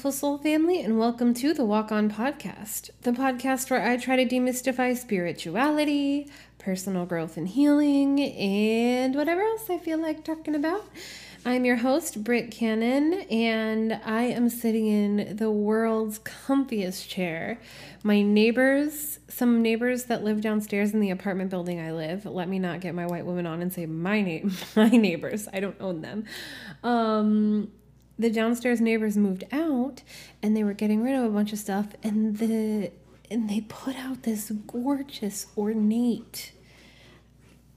Beautiful soul family, and welcome to the Walk On Podcast, the podcast where I try to demystify spirituality, personal growth and healing, and whatever else I feel like talking about. I'm your host, Britt Cannon, and I am sitting in the world's comfiest chair. My neighbors, some neighbors that live downstairs in the apartment building I live, let me not get my white woman on and say my name, my neighbors. I don't own them. Um, the downstairs neighbors moved out, and they were getting rid of a bunch of stuff, and the and they put out this gorgeous, ornate,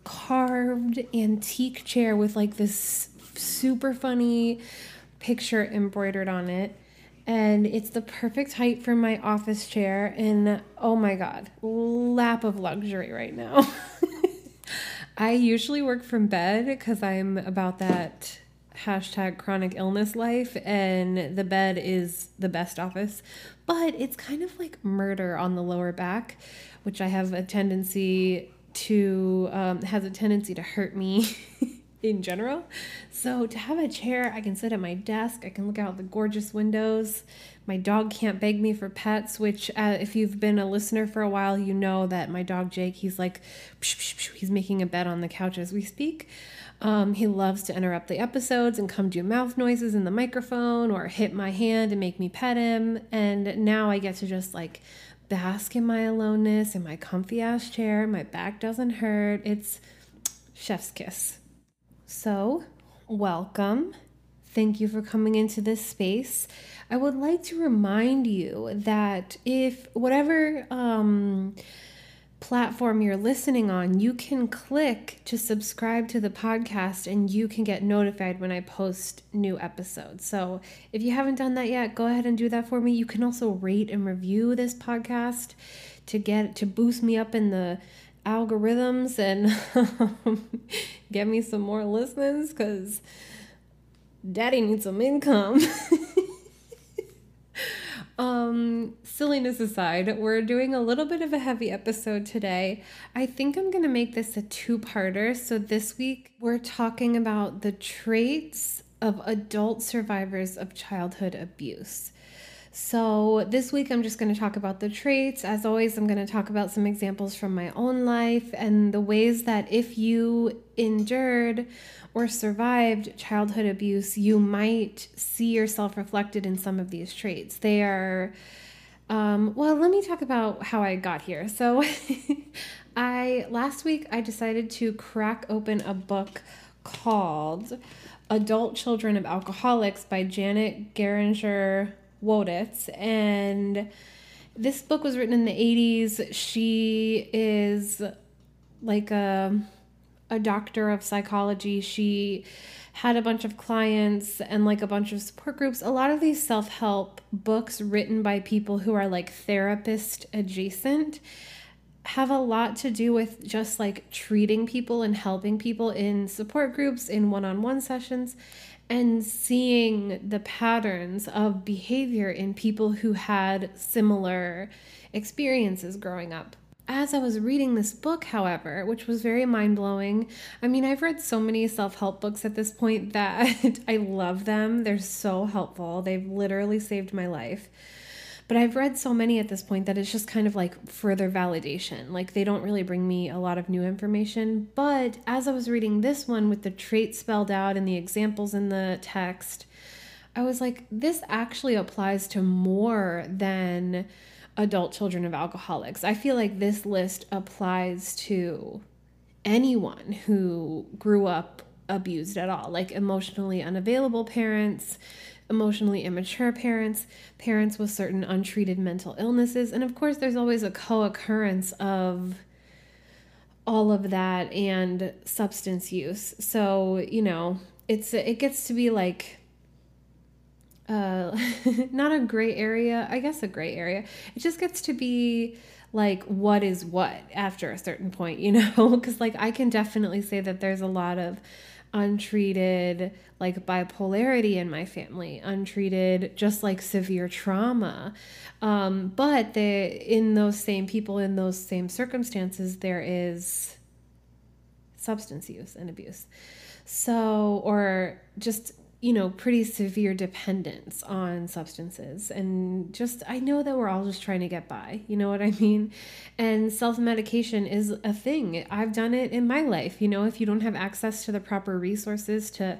carved antique chair with like this super funny picture embroidered on it. And it's the perfect height for my office chair. And oh my God, lap of luxury right now. I usually work from bed because I'm about that hashtag chronic illness life and the bed is the best office but it's kind of like murder on the lower back which i have a tendency to um, has a tendency to hurt me in general. So to have a chair, I can sit at my desk, I can look out the gorgeous windows. My dog can't beg me for pets, which uh, if you've been a listener for a while, you know that my dog Jake, he's like, psh, psh, psh, he's making a bed on the couch as we speak. Um, he loves to interrupt the episodes and come do mouth noises in the microphone or hit my hand and make me pet him. And now I get to just like bask in my aloneness in my comfy ass chair. My back doesn't hurt. It's chef's kiss. So, welcome. Thank you for coming into this space. I would like to remind you that if whatever um, platform you're listening on, you can click to subscribe to the podcast and you can get notified when I post new episodes. So if you haven't done that yet, go ahead and do that for me. You can also rate and review this podcast to get to boost me up in the algorithms and get me some more listens because daddy needs some income. um, silliness aside, we're doing a little bit of a heavy episode today. I think I'm going to make this a two parter. So this week, we're talking about the traits of adult survivors of childhood abuse. So, this week I'm just going to talk about the traits. As always, I'm going to talk about some examples from my own life and the ways that if you endured or survived childhood abuse, you might see yourself reflected in some of these traits. They are, um, well, let me talk about how I got here. So, I last week I decided to crack open a book called Adult Children of Alcoholics by Janet Geringer Woititz. And this book was written in the 80s. She is like a, a doctor of psychology. She had a bunch of clients and like a bunch of support groups. A lot of these self help books written by people who are like therapist adjacent have a lot to do with just like treating people and helping people in support groups, in one on one sessions and seeing the patterns of behavior in people who had similar experiences growing up. As I was reading this book, however, which was very mind blowing, I mean, I've read so many self help books at this point that I love them. They're so helpful. They've literally saved my life. But I've read so many at this point that it's just kind of like further validation. Like they don't really bring me a lot of new information. But as I was reading this one with the traits spelled out and the examples in the text, I was like, this actually applies to more than adult children of alcoholics. I feel like this list applies to anyone who grew up abused at all, like emotionally unavailable parents, emotionally immature parents, parents with certain untreated mental illnesses, and of course, there's always a co occurrence of all of that and substance use. So, you know, it's it gets to be like uh not a gray area, I guess a gray area. It just gets to be like what is what after a certain point, you know? Cuz like I can definitely say that there's a lot of untreated like bipolarity in my family, untreated just like severe trauma. Um, but they, in those same people, in those same circumstances, there is substance use and abuse. So, or just you know, pretty severe dependence on substances. And just, I know that we're all just trying to get by. You know what I mean? And self medication is a thing. I've done it in my life. You know, if you don't have access to the proper resources to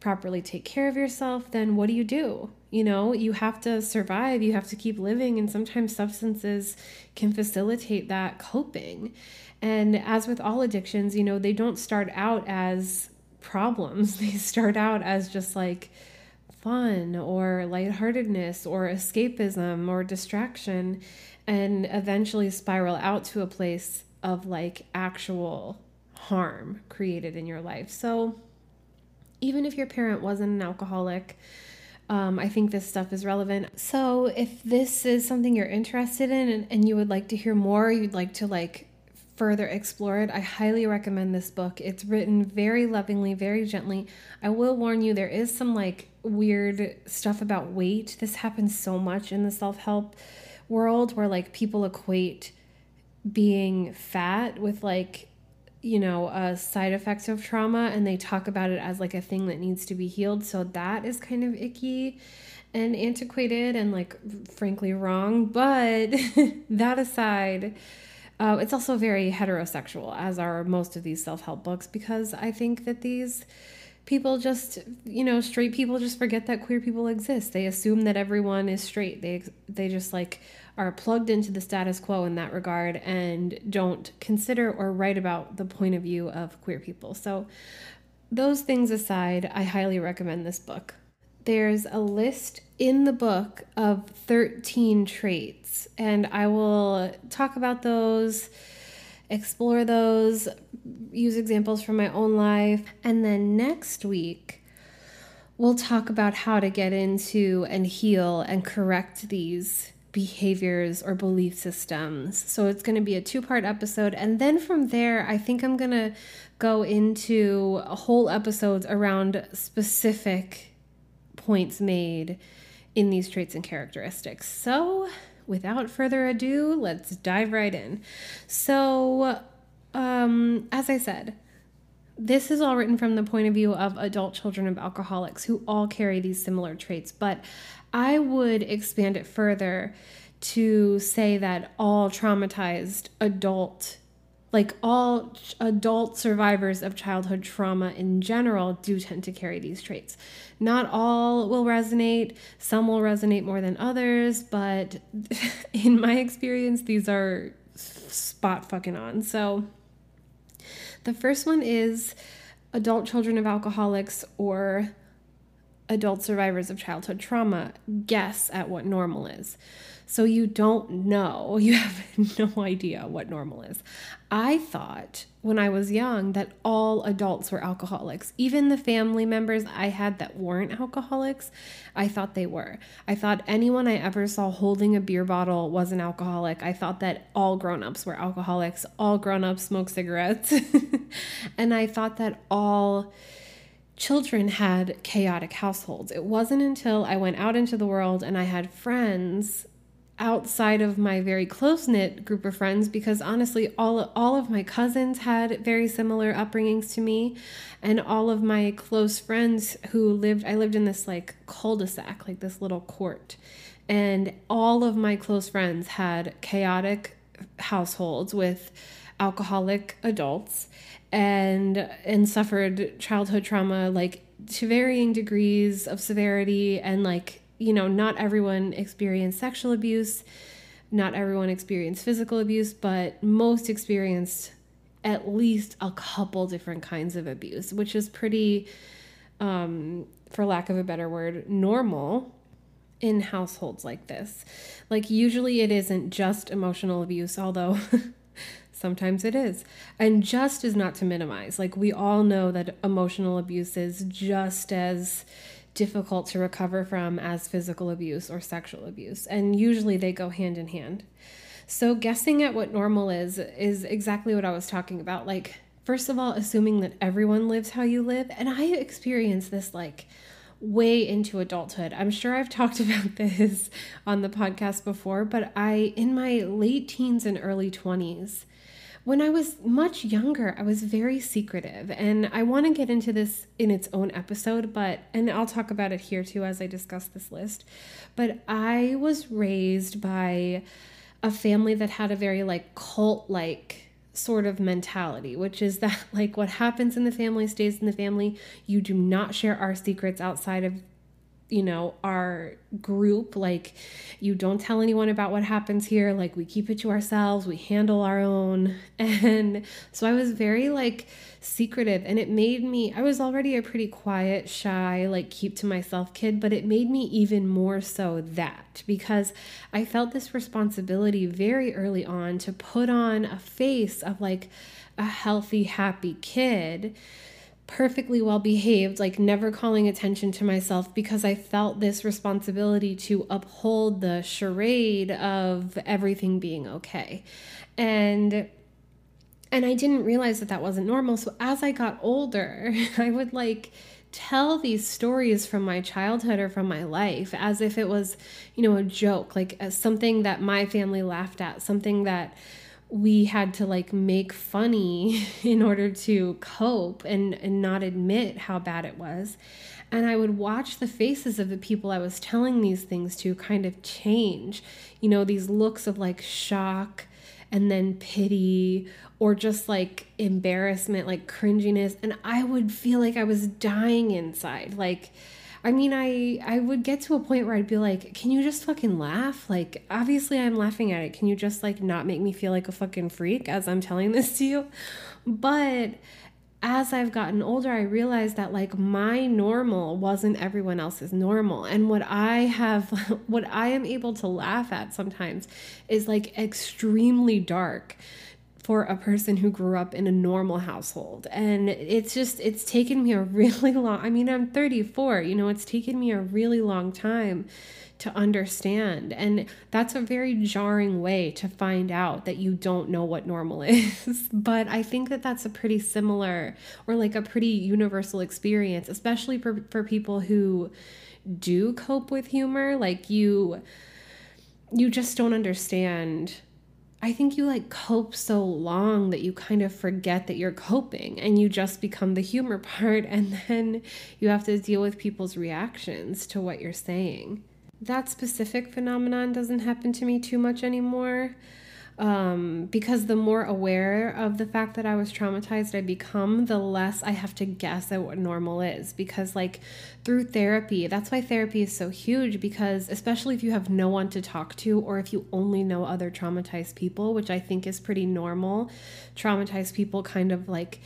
properly take care of yourself, then what do you do? You know, you have to survive, you have to keep living, and sometimes substances can facilitate that coping. And as with all addictions, you know, they don't start out as problems. They start out as just like fun or lightheartedness or escapism or distraction and eventually spiral out to a place of like actual harm created in your life. So even if your parent wasn't an alcoholic, um, I think this stuff is relevant. So if this is something you're interested in and, and you would like to hear more, you'd like to like further explore it, I highly recommend this book. It's written very lovingly, very gently. I will warn you, there is some like weird stuff about weight. This happens so much in the self help world where like people equate being fat with like you know side effect of trauma and they talk about it as like a thing that needs to be healed so that is kind of icky and antiquated and like frankly wrong but that aside uh, it's also very heterosexual, as are most of these self help books, because I think that these people just, you know, straight people just forget that queer people exist. They assume that everyone is straight. They they just like are plugged into the status quo in that regard and don't consider or write about the point of view of queer people. So, those things aside, I highly recommend this book there's a list in the book of 13 traits, and I will talk about those, explore those, use examples from my own life, and then next week, we'll talk about how to get into and heal and correct these behaviors or belief systems. So it's going to be a two part episode. And then from there, I think I'm going to go into whole episodes around specific points made in these traits and characteristics. So, without further ado, let's dive right in. So, um, as I said, this is all written from the point of view of adult children of alcoholics who all carry these similar traits, but I would expand it further to say that all traumatized adult like all adult survivors of childhood trauma in general do tend to carry these traits. Not all will resonate, some will resonate more than others, but in my experience, these are spot fucking on. So the first one is adult children of alcoholics or adult survivors of childhood trauma guess at what normal is. So you don't know, you have no idea what normal is. I thought when I was young that all adults were alcoholics. Even the family members I had that weren't alcoholics, I thought they were. I thought anyone I ever saw holding a beer bottle was an alcoholic. I thought that all grown-ups were alcoholics. All grown-ups smoke cigarettes. and I thought that all children had chaotic households. It wasn't until I went out into the world and I had friends outside of my very close knit group of friends because honestly all all of my cousins had very similar upbringings to me and all of my close friends who lived I lived in this like cul-de-sac like this little court and all of my close friends had chaotic households with alcoholic adults and and suffered childhood trauma like to varying degrees of severity and like you know not everyone experienced sexual abuse not everyone experienced physical abuse but most experienced at least a couple different kinds of abuse which is pretty um for lack of a better word normal in households like this like usually it isn't just emotional abuse although Sometimes it is. And just is not to minimize. Like, we all know that emotional abuse is just as difficult to recover from as physical abuse or sexual abuse. And usually they go hand in hand. So, guessing at what normal is, is exactly what I was talking about. Like, first of all, assuming that everyone lives how you live. And I experienced this like way into adulthood. I'm sure I've talked about this on the podcast before, but I, in my late teens and early 20s, when I was much younger, I was very secretive. And I want to get into this in its own episode, but, and I'll talk about it here too as I discuss this list. But I was raised by a family that had a very like cult like sort of mentality, which is that like what happens in the family stays in the family. You do not share our secrets outside of you know, our group. Like, you don't tell anyone about what happens here. Like, we keep it to ourselves, we handle our own. And so I was very like secretive, and it made me, I was already a pretty quiet, shy, like keep to myself kid, but it made me even more so that because I felt this responsibility very early on to put on a face of like a healthy, happy kid perfectly well behaved, like never calling attention to myself because I felt this responsibility to uphold the charade of everything being okay. And and I didn't realize that that wasn't normal. So as I got older, I would like tell these stories from my childhood or from my life as if it was, you know, a joke, like as something that my family laughed at, something that we had to like make funny in order to cope and, and not admit how bad it was. And I would watch the faces of the people I was telling these things to kind of change. You know, these looks of like shock and then pity or just like embarrassment, like cringiness. And I would feel like I was dying inside. Like, I mean, I I would get to a point where I'd be like, "Can you just fucking laugh?" Like, obviously I'm laughing at it. Can you just like not make me feel like a fucking freak as I'm telling this to you? But as I've gotten older, I realized that like my normal wasn't everyone else's normal. And what I have, what I am able to laugh at sometimes is like extremely dark for a person who grew up in a normal household. And it's just, it's taken me a really long, I mean, I'm 34, you know, it's taken me a really long time to understand. And that's a very jarring way to find out that you don't know what normal is. but I think that that's a pretty similar or like a pretty universal experience, especially for, for people who do cope with humor. Like you, you just don't understand I think you like cope so long that you kind of forget that you're coping and you just become the humor part, and then you have to deal with people's reactions to what you're saying. That specific phenomenon doesn't happen to me too much anymore um, because the more aware of the fact that I was traumatized I become, the less I have to guess at what normal is. Because, like, through therapy, that's why therapy is so huge. Because, especially if you have no one to talk to, or if you only know other traumatized people, which I think is pretty normal, traumatized people kind of like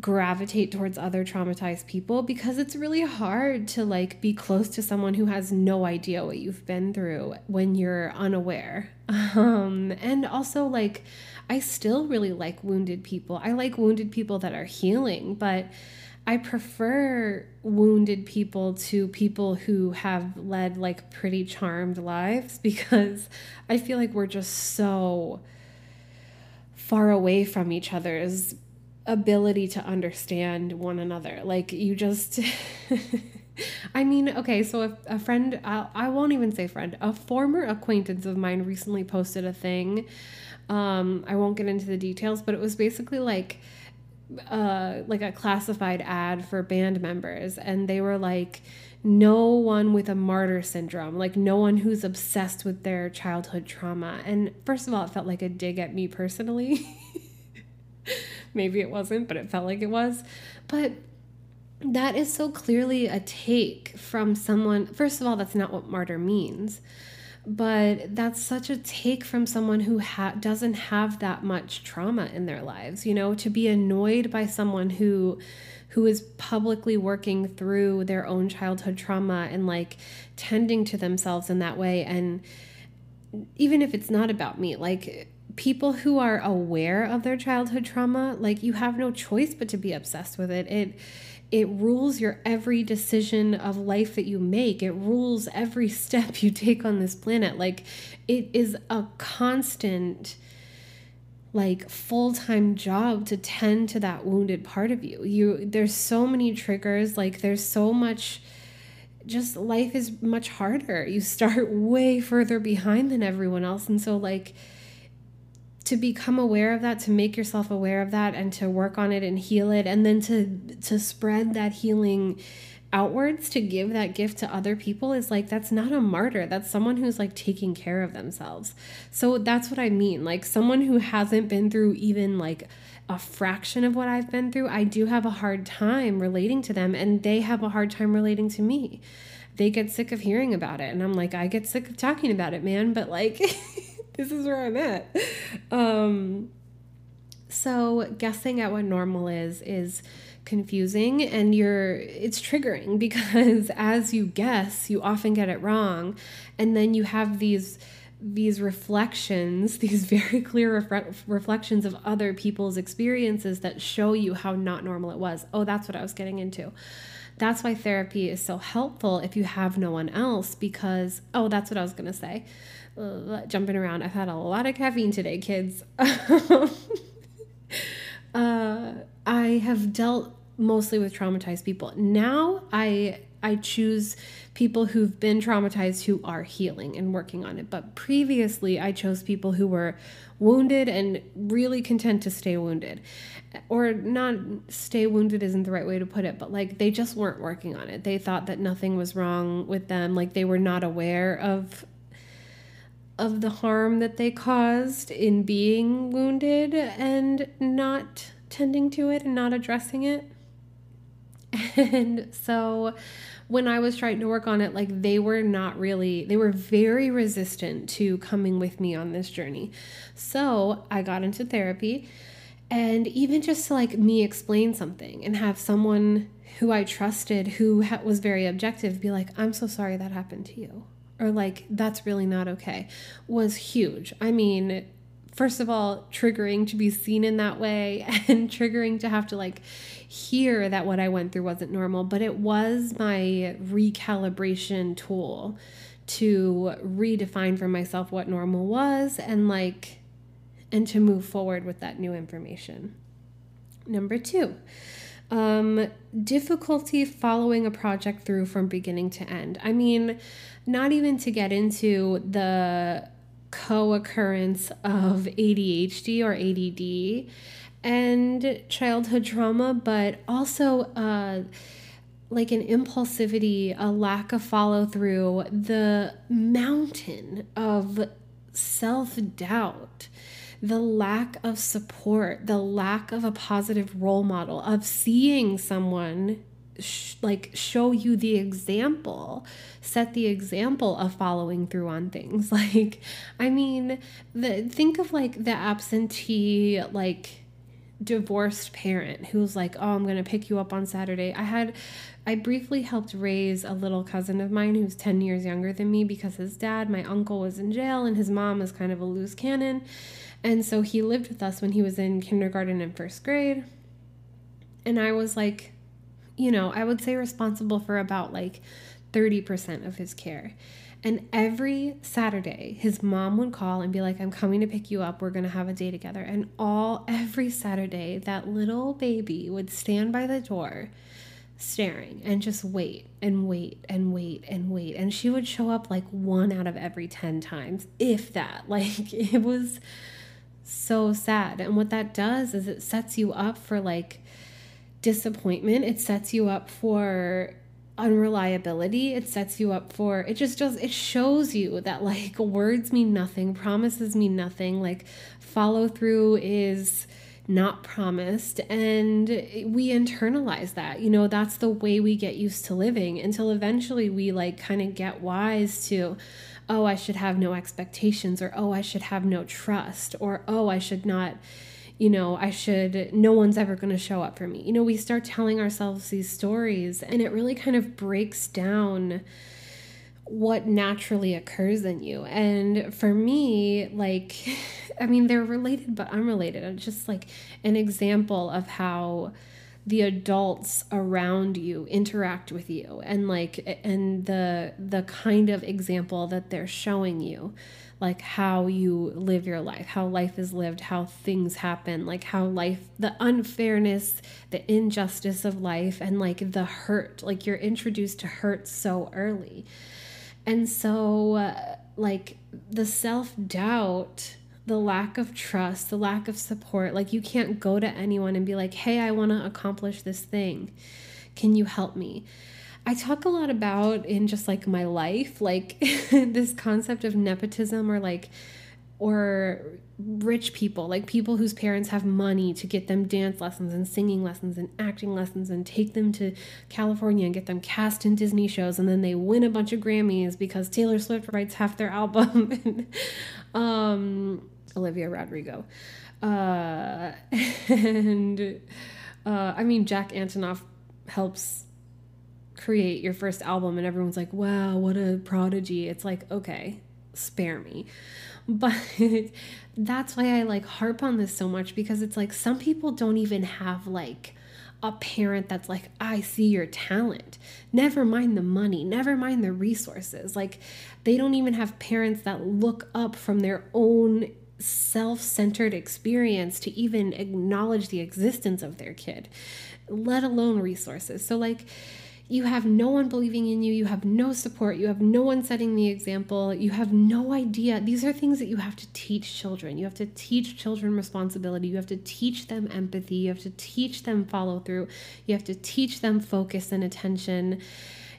gravitate towards other traumatized people because it's really hard to like be close to someone who has no idea what you've been through when you're unaware. Um and also like I still really like wounded people. I like wounded people that are healing, but I prefer wounded people to people who have led like pretty charmed lives because I feel like we're just so far away from each other's ability to understand one another. Like you just I mean, okay, so a, a friend, I, I won't even say friend, a former acquaintance of mine recently posted a thing. Um, I won't get into the details, but it was basically like, uh, like a classified ad for band members, and they were like, no one with a martyr syndrome, like no one who's obsessed with their childhood trauma. And first of all, it felt like a dig at me personally. Maybe it wasn't, but it felt like it was. But that is so clearly a take from someone. First of all, that's not what martyr means. But that's such a take from someone who ha- doesn't have that much trauma in their lives. You know, to be annoyed by someone who who is publicly working through their own childhood trauma and like tending to themselves in that way and even if it's not about me like people who are aware of their childhood trauma, like you have no choice but to be obsessed with it. It it rules your every decision of life that you make. It rules every step you take on this planet. Like it is a constant like full-time job to tend to that wounded part of you. You there's so many triggers, like there's so much just life is much harder. You start way further behind than everyone else and so like to become aware of that to make yourself aware of that and to work on it and heal it and then to to spread that healing outwards to give that gift to other people is like that's not a martyr. That's someone who's like taking care of themselves. So that's what i mean. Like someone who hasn't been through even like a fraction of what i've been through i do have a hard time relating to them and they have a hard time relating to me. They get sick of hearing about it and i'm like i get sick of talking about it man but like this is where i'm at. Um so guessing at what normal is is confusing and you're it's triggering because as you guess you often get it wrong and then you have these these reflections these very clear refre- reflections of other people's experiences that show you how not normal it was. Oh that's what i was getting into. That's why therapy is so helpful if you have no one else because oh that's what i was going to say jumping around i've had a lot of caffeine today kids uh, I have dealt mostly with traumatized people. Now I I choose people who've been traumatized who are healing and working on it. But previously I chose people who were wounded and really content to stay wounded. Or not stay wounded isn't the right way to put it, but like they just weren't working on it. They thought that nothing was wrong with them, like they were not aware of of the harm that they caused in being wounded and not tending to it and not addressing it. And so when I was trying to work on it, like they were not really, they were very resistant to coming with me on this journey. So I got into therapy. And even just to like me explain something and have someone who I trusted who was very objective be like, I'm so sorry that happened to you. Or like, that's really not okay was huge. I mean, first of all, triggering to be seen in that way and triggering to have to like hear that what I went through wasn't normal, but it was my recalibration tool to redefine for myself what normal was and like and to move forward with that new information. Number 2. Um, difficulty following a project through from beginning to end. I mean, not even to get into the co occurrence of ADHD or ADD and childhood trauma, but also uh, like an impulsivity, a lack of follow through, the mountain of self doubt, the lack of support, the lack of a positive role model, of seeing someone sh- like show you the example set the example of following through on things like i mean the think of like the absentee like divorced parent who's like, "Oh, I'm going to pick you up on Saturday." I had I briefly helped raise a little cousin of mine who's 10 years younger than me because his dad, my uncle was in jail and his mom is kind of a loose cannon. And so he lived with us when he was in kindergarten and first grade. And I was like, you know, I would say responsible for about like 30% of his care. And every Saturday, his mom would call and be like, I'm coming to pick you up. We're going to have a day together. And all every Saturday, that little baby would stand by the door staring and just wait and wait and wait and wait. And she would show up like one out of every 10 times, if that. Like it was so sad. And what that does is it sets you up for like disappointment, it sets you up for unreliability. It sets you up for it just does it shows you that like words mean nothing promises mean nothing like follow through is not promised. And we internalize that. You know that's the way we get used to living until eventually we like kind of get wise to oh i should have no expectations or oh i should have no trust or oh i should not you know, I should, no one's ever going to show up for me. You know, we start telling ourselves these stories and it really kind of breaks down what naturally occurs in you. And for me, like, I mean, they're related but unrelated. It's just like an example of how the adults around you interact with you and like and the the kind of example that they're showing you like how you live your life, how life is lived, how things happen, like how life, the unfairness, the injustice of life, and like the hurt. Like you're introduced to hurt so early. And so, uh, like, the self doubt the lack of trust, the lack of support. Like, you can't go to anyone and be like, hey, I want to accomplish this thing. Can you help me? I talk a lot about in just like my life, like this concept of nepotism or like, or rich people, like people whose parents have money to get them dance lessons and singing lessons and acting lessons and take them to California and get them cast in Disney shows and then they win a bunch of Grammys because Taylor Swift writes half their album and um, Olivia Rodrigo. Uh, and uh, I mean, Jack Antonoff helps create your first album and everyone's like, wow, what a prodigy. It's like, okay, spare me. But that's why I like harp on this so much because it's like some people don't even have like a parent that's like, I see your talent. Never mind the money, never mind the resources. Like, they don't even have parents that look up from their own self centered experience to even acknowledge the existence of their kid, let alone resources. So, like, you have no one believing in you, you have no support, you have no one setting the example, you have no idea. These are things that you have to teach children. You have to teach children responsibility, you have to teach them empathy, you have to teach them follow through, you have to teach them focus and attention.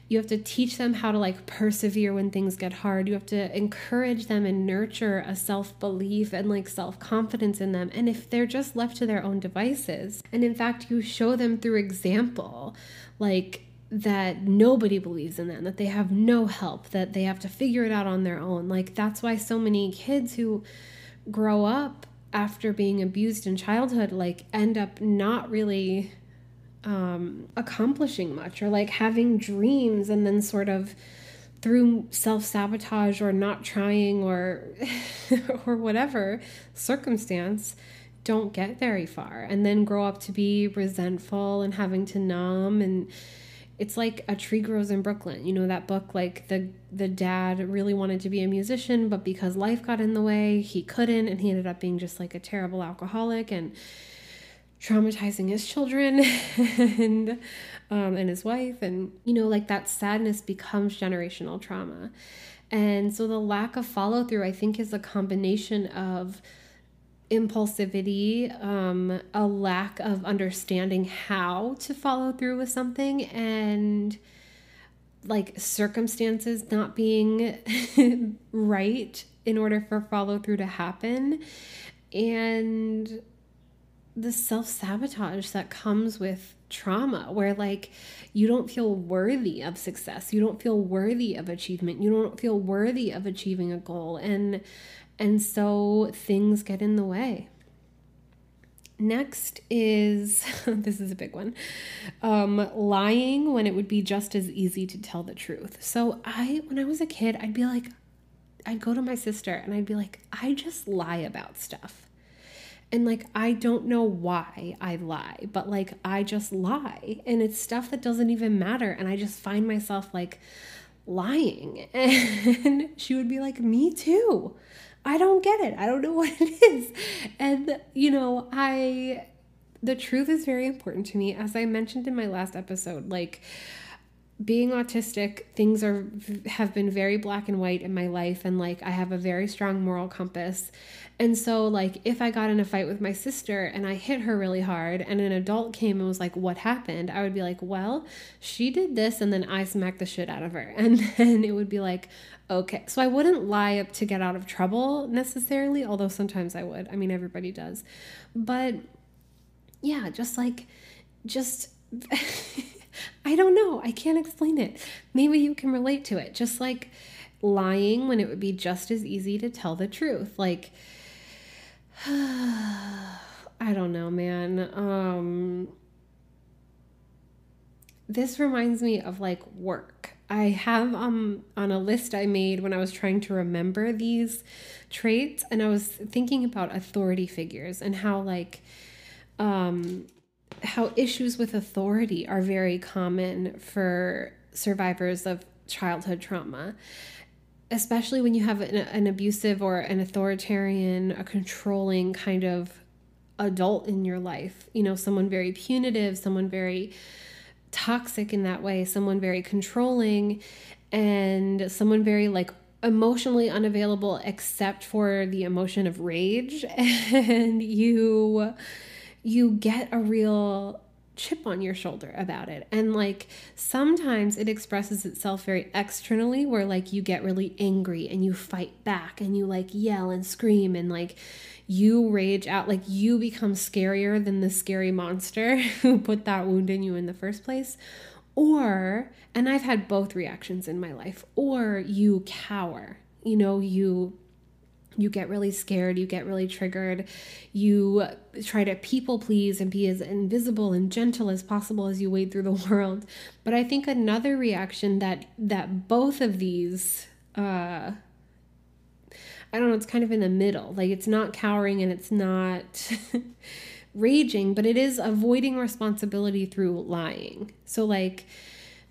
You have to teach them how to like persevere when things get hard. You have to encourage them and nurture a self belief and like self confidence in them. And if they're just left to their own devices, and in fact, you show them through example, like that nobody believes in them, that they have no help, that they have to figure it out on their own. Like, that's why so many kids who grow up after being abused in childhood, like, end up not really um, accomplishing much or like having dreams and then sort of through self-sabotage or not trying or or whatever circumstance don't get very far and then grow up to be resentful and having to numb and it's like a tree grows in brooklyn. You know that book like the the dad really wanted to be a musician but because life got in the way he couldn't and he ended up being just like a terrible alcoholic and traumatizing his children and um, and his wife. And you know like that sadness becomes generational trauma. And so the lack of follow through i think is a combination of impulsivity, um, a lack of understanding how to follow through with something, and like circumstances not being right in order for follow through to happen, and the self sabotage that comes with trauma, where like you don't feel worthy of success, you don't feel worthy of achievement, you don't feel worthy of achieving a goal, and and so things get in the way. Next is this is a big one um, lying when it would be just as easy to tell the truth. So, I, when I was a kid, I'd be like, I'd go to my sister and I'd be like, I just lie about stuff. And like, I don't know why I lie, but like, I just lie. And it's stuff that doesn't even matter. And I just find myself like lying. And she would be like, Me too. I don't get it. I don't know what it is. And, you know, I, the truth is very important to me. As I mentioned in my last episode, like, being autistic things are have been very black and white in my life and like I have a very strong moral compass. And so like if I got in a fight with my sister and I hit her really hard and an adult came and was like what happened? I would be like, "Well, she did this and then I smacked the shit out of her." And then it would be like, "Okay." So I wouldn't lie up to get out of trouble necessarily, although sometimes I would. I mean, everybody does. But yeah, just like just I don't know. I can't explain it. Maybe you can relate to it. Just like lying when it would be just as easy to tell the truth. Like, I don't know, man. Um, this reminds me of like work. I have um on a list I made when I was trying to remember these traits and I was thinking about authority figures and how like um how issues with authority are very common for survivors of childhood trauma especially when you have an, an, abusive or an authoritarian a controlling kind of adult in your life. You know someone very punitive someone very toxic in that way someone very controlling and someone very like emotionally unavailable except for the emotion of rage. And you you get a real chip on your shoulder about it. And like sometimes it expresses itself very externally, where like you get really angry and you fight back and you like yell and scream and like you rage out, like you become scarier than the scary monster who put that wound in you in the first place. Or, and I've had both reactions in my life, or you cower, you know, you you get really scared, you get really triggered, you try to people please and be as invisible and gentle as possible as you wade through the world. But I think another reaction that that both of these uh I don't know, it's kind of in the middle. Like it's not cowering and it's not raging, but it is avoiding responsibility through lying. So like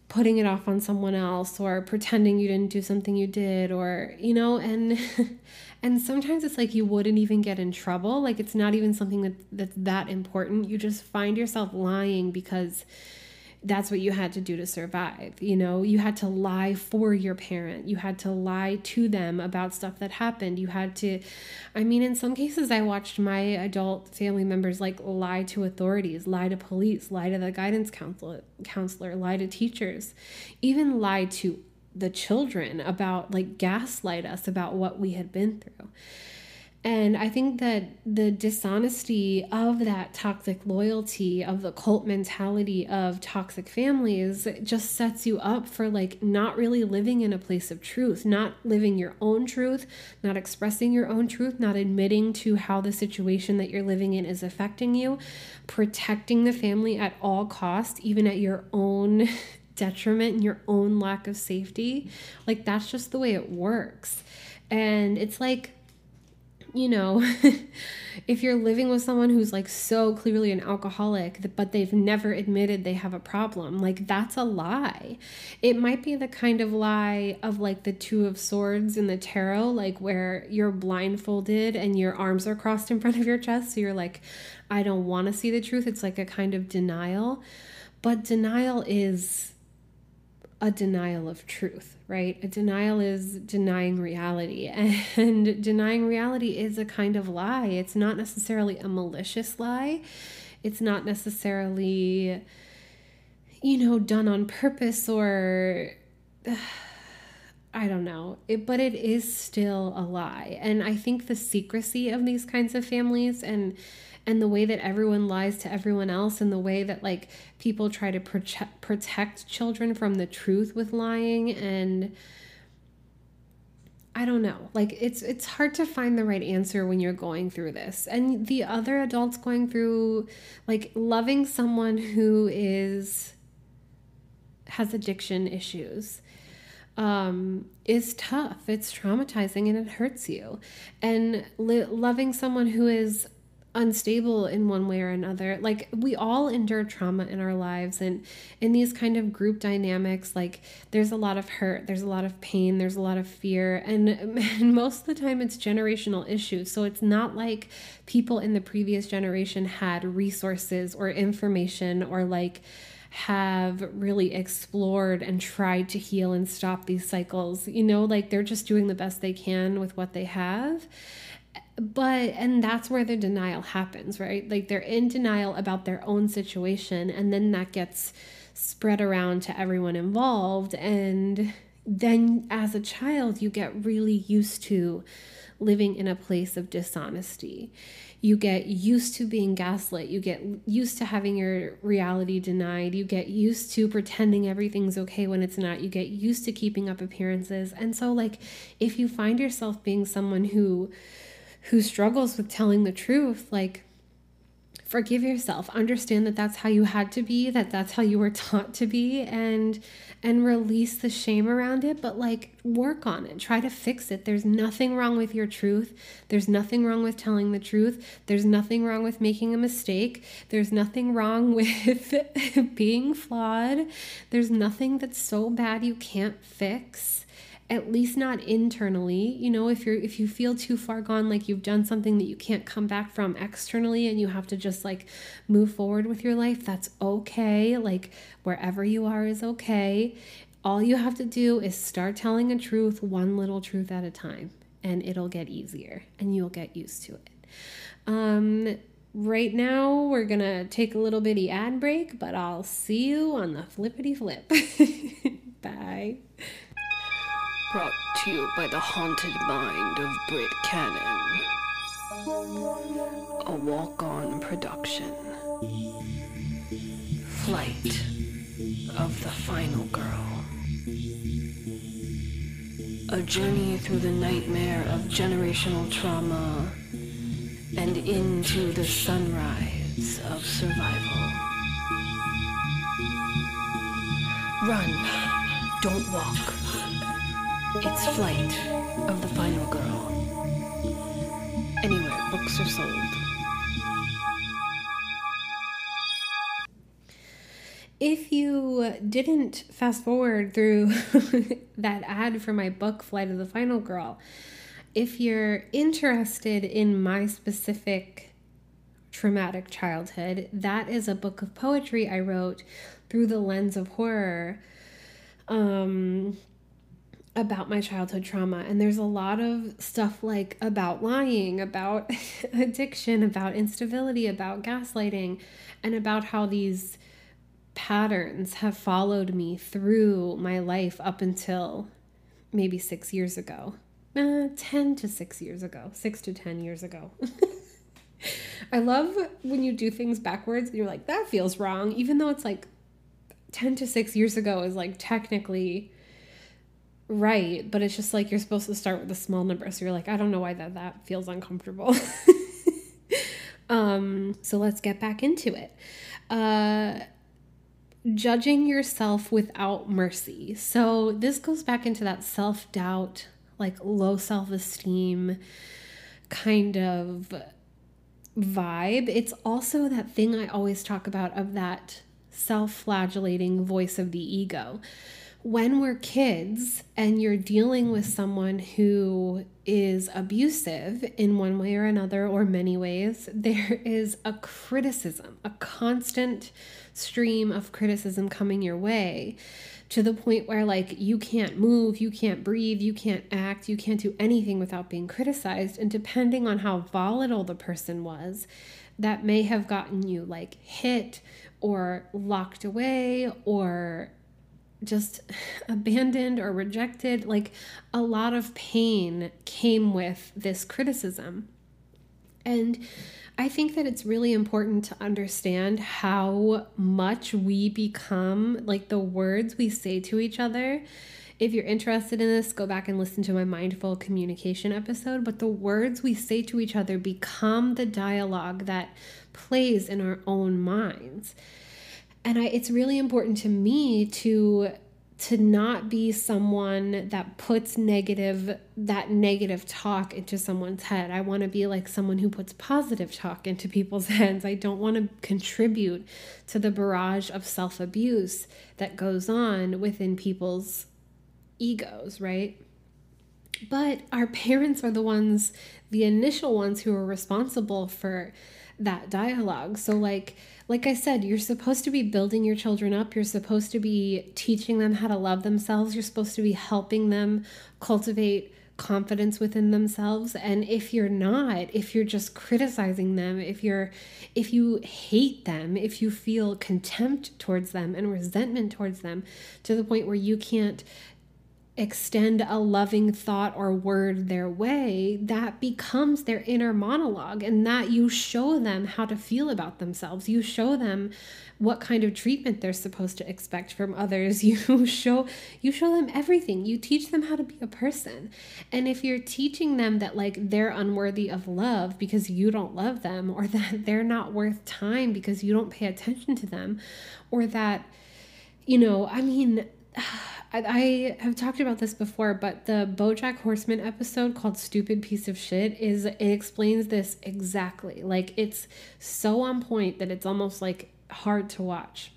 putting it off on someone else or pretending you didn't do something you did or you know and and sometimes it's like you wouldn't even get in trouble like it's not even something that that's that important you just find yourself lying because that's what you had to do to survive. You know, you had to lie for your parent. You had to lie to them about stuff that happened. You had to, I mean, in some cases, I watched my adult family members like lie to authorities, lie to police, lie to the guidance counselor, counselor lie to teachers, even lie to the children about like gaslight us about what we had been through. And I think that the dishonesty of that toxic loyalty, of the cult mentality of toxic families, just sets you up for like not really living in a place of truth, not living your own truth, not expressing your own truth, not admitting to how the situation that you're living in is affecting you, protecting the family at all costs, even at your own detriment and your own lack of safety. Like that's just the way it works. And it's like, you know, if you're living with someone who's like so clearly an alcoholic, but they've never admitted they have a problem, like that's a lie. It might be the kind of lie of like the Two of Swords in the tarot, like where you're blindfolded and your arms are crossed in front of your chest. So you're like, I don't want to see the truth. It's like a kind of denial. But denial is a denial of truth, right? A denial is denying reality, and denying reality is a kind of lie. It's not necessarily a malicious lie, it's not necessarily, you know, done on purpose or. I don't know, it, but it is still a lie. And I think the secrecy of these kinds of families and and the way that everyone lies to everyone else and the way that like people try to protect protect children from the truth with lying and I don't know. Like it's it's hard to find the right answer when you're going through this. And the other adults going through like loving someone who is has addiction issues um, is tough. It's traumatizing and it hurts you. And li- loving someone who is unstable in one way or another. Like we all endure trauma in our lives and in these kind of group dynamics like there's a lot of hurt, there's a lot of pain, there's a lot of fear and, and most of the time it's generational issues. So it's not like people in the previous generation had resources or information or like have really explored and tried to heal and stop these cycles. You know, like they're just doing the best they can with what they have but and that's where the denial happens right? Like they're in denial about their own situation and then that gets spread around to everyone involved and then as a child you get really used to living in a place of dishonesty. You get used to being gaslit. You get used to having your reality denied. You get used to pretending everything's okay when it's not. You get used to keeping up appearances. And so like if you find yourself being someone who who struggles with telling the truth, like, forgive yourself. Understand that that's how you had to be that that's how you were taught to be and and release the shame around it but like work on it. Try to fix it. There's nothing wrong with your truth. There's nothing wrong with telling the truth. There's nothing wrong with making a mistake. There's nothing wrong with being flawed. There's nothing that's so bad you can't fix at least not internally you know if you're if you feel too far gone like you've done something that you can't come back from externally and you have to just like move forward with your life that's okay like wherever you are is okay All you have to do is start telling a truth, one little truth at a time, and it'll get easier and you'll get used to it. Um, right now, we're gonna take a little bitty ad break, but I'll see you on the flippity flip. Bye. Brought to you by the haunted mind of Britt Cannon. A walk on production. Flight of the Final Girl. A journey through the nightmare of generational trauma and into the sunrise of survival. Run, don't walk. It's Flight of the Final Girl. Anywhere books are sold. If you didn't fast forward through that ad for my book, Flight of the Final Girl, if you're interested in my specific traumatic childhood, that is a book of poetry I wrote through the lens of horror um, about my childhood trauma. And there's a lot of stuff like about lying, about addiction, about instability, about gaslighting, and about how these patterns have followed me through my life up until maybe six years ago. Uh, 10 to six years ago, six to 10 years ago. I love when you do things backwards and you're like, that feels wrong, even though it's like 10 to six years ago is like technically right, but it's just like you're supposed to start with a small number. So you're like, I don't know why that, that feels uncomfortable. um, so let's get back into it. Uh, judging yourself without mercy. So this goes back into that self doubt, like low self esteem kind of vibe. It's also that thing I always talk about of that self flagellating voice of the ego. When we're kids and you're dealing with someone who is abusive in one way or another, or many ways, there is a criticism, a constant stream of criticism coming your way to the point where like you can't move, you can't breathe, you can't act, you can't do anything without being criticized. And depending on how volatile the person was, that may have gotten you like hit or locked away or just abandoned or rejected. Like a lot of pain came with this criticism. And I think that it's really important to understand how much we become, like the words we say to each other. If you're interested in this, go back and listen to my mindful communication episode. But the words we say to each other become the dialogue that plays in our own minds. And I, it's really important to me to to not be someone that puts negative that negative talk into someone's head. I want to be like someone who puts positive talk into people's heads. I don't want to contribute to the barrage of self-abuse that goes on within people's egos, right? But our parents are the ones, the initial ones who are responsible for that dialogue. So like like I said, you're supposed to be building your children up. You're supposed to be teaching them how to love themselves. You're supposed to be helping them cultivate confidence within themselves and if you're not if you're just criticizing them if you're if you hate them if you feel contempt towards them and resentment towards them to the point where you can't extend a loving thought or word their way, that becomes their inner monologue, and that you show them how to feel about themselves. You show them what kind of treatment they're supposed to expect from others. You show you show them everything. You teach them how to be a person. And if you're teaching them that like they're unworthy of love because you don't love them or that they're not worth time because you don't pay attention to them or that you know, I mean I, have talked about this before, but the Bojack Horseman episode called Stupid Piece of Shit is it explains this exactly. Like it's so on point that it's almost like hard to watch.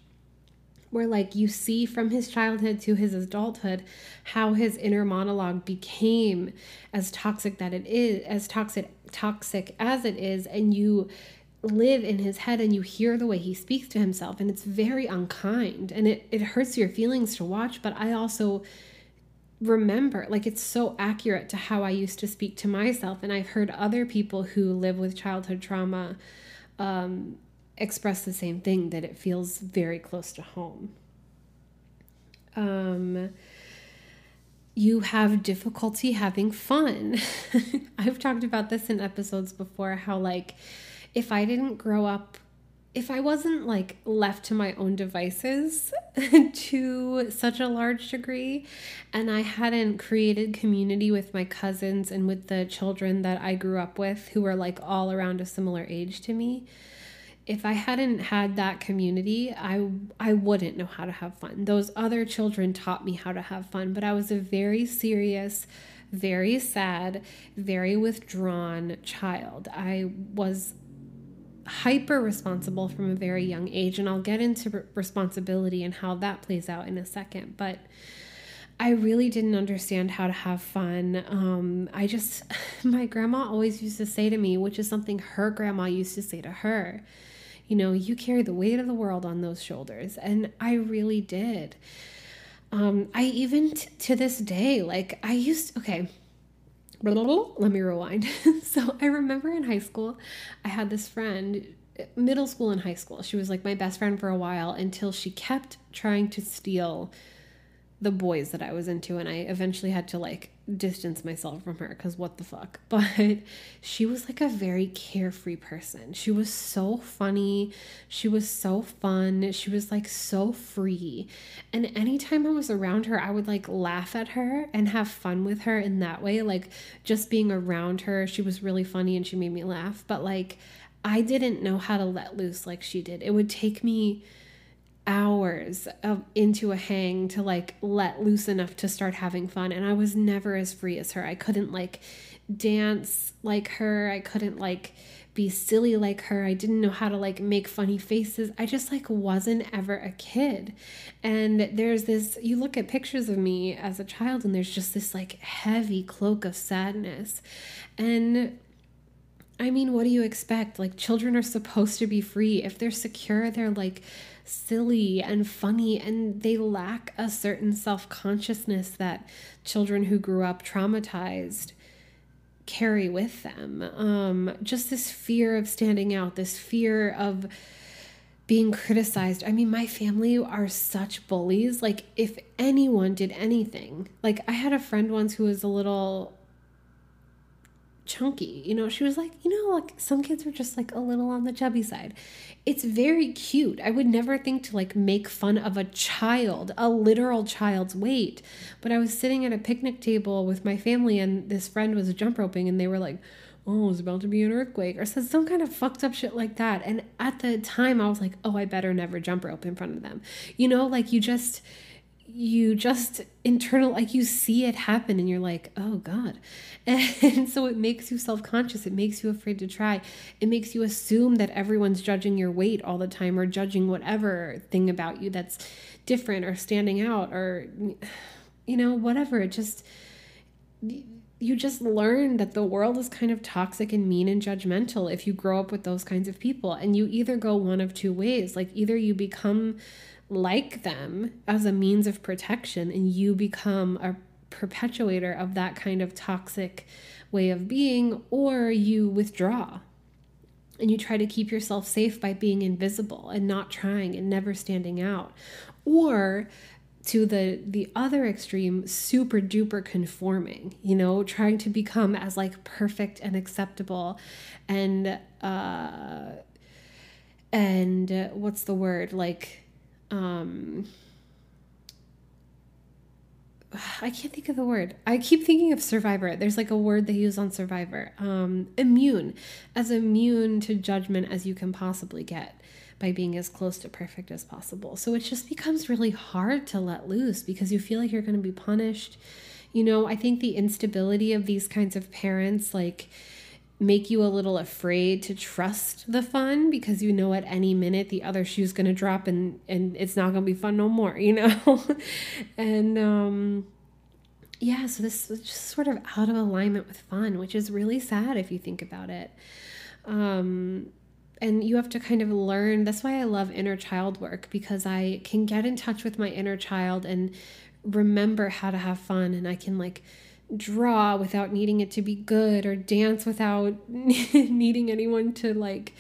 Where like you see from his childhood to his adulthood how his inner monologue became as toxic that it is, as toxic toxic as it is, and you live in his head and you hear the way he speaks to himself and it's very unkind and it, it hurts your feelings to watch but i also remember like it's so accurate to how i used to speak to myself and i've heard other people who live with childhood trauma um, express the same thing that it feels very close to home. Um, you have difficulty having fun. I've talked about this in episodes before how like if I didn't grow up, if I wasn't like left to my own devices to such a large degree, and I hadn't created community with my cousins and with the children that I grew up with who were like all around a similar age to me, if I hadn't had that community, I I wouldn't know how to have fun. Those other children taught me how to have fun, but I was a very serious, very sad, very withdrawn child. I was hyper responsible from a very young age. And I'll get into responsibility and how that plays out in a second. But I really didn't understand how to have fun. Um, I just, my grandma always used to say to me, which is something her grandma used to say to her, you know, you carry the weight of the world on those shoulders. And I really did. Um, I even t- to this day, like, I used, okay, let me rewind. so I remember in high school, I had this friend, middle school and high school. She was like my best friend for a while until she kept trying to steal the boys that I was into, and I eventually had to like distance myself from her because what the fuck. But she was like a very carefree person. She was so funny. She was so fun. She was like so free. And anytime I was around her, I would like laugh at her and have fun with her in that way. Like just being around her, she was really funny and she made me laugh. But like, I didn't know how to let loose like she did. It would take me hours of into a hang to like let loose enough to start having fun and I was never as free as her. I couldn't like dance like her. I couldn't like be silly like her. I didn't know how to like make funny faces. I just like wasn't ever a kid. And there's this you look at pictures of me as a child and there's just this like heavy cloak of sadness. And I mean, what do you expect? Like, children are supposed to be free. If they're secure, they're like silly and funny, and they lack a certain self consciousness that children who grew up traumatized carry with them. Um, just this fear of standing out, this fear of being criticized. I mean, my family are such bullies. Like, if anyone did anything, like, I had a friend once who was a little chunky. You know, she was like, you know, like some kids are just like a little on the chubby side. It's very cute. I would never think to like make fun of a child, a literal child's weight. But I was sitting at a picnic table with my family and this friend was jump roping and they were like, oh, it's about to be an earthquake or said some kind of fucked up shit like that. And at the time I was like, oh, I better never jump rope in front of them. You know, like you just you just internal like you see it happen and you're like oh god. And so it makes you self-conscious. It makes you afraid to try. It makes you assume that everyone's judging your weight all the time or judging whatever thing about you that's different or standing out or you know whatever. It just you just learn that the world is kind of toxic and mean and judgmental if you grow up with those kinds of people. And you either go one of two ways. Like either you become like them as a means of protection and you become a perpetuator of that kind of toxic way of being, or you withdraw and you try to keep yourself safe by being invisible and not trying and never standing out. Or to the the other extreme super duper conforming you know trying to become as like perfect and acceptable and uh and uh, what's the word like um I can't think of the word. I keep thinking of survivor. There's like a word they use on survivor. Um, immune, as immune to judgment as you can possibly get by being as close to perfect as possible. So it just becomes really hard to let loose because you feel like you're going to be punished. You know, I think the instability of these kinds of parents, like, make you a little afraid to trust the fun because you know at any minute the other shoe's going to drop and and it's not going to be fun no more you know? And um yeah so this is just sort of out of alignment with fun which is really sad if you think about it. Um and you have to kind of learn that's why i love inner child work because i can get in touch with my inner child and remember how to have fun and i can like draw without needing it to be good or dance without needing anyone to like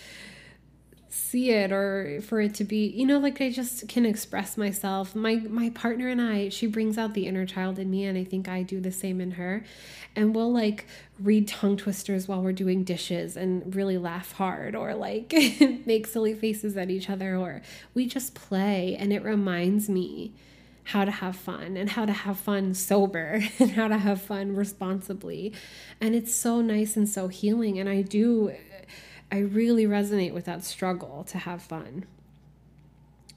see it or for it to be you know like I just can express myself. My my partner and I she brings out the inner child in me and I think I do the same in her. And we'll like read tongue twisters while we're doing dishes and really laugh hard or like make silly faces at each other or we just play and it reminds me how to have fun and how to have fun sober and how to have fun responsibly. And it's so nice and so healing. And I do, I really resonate with that struggle to have fun.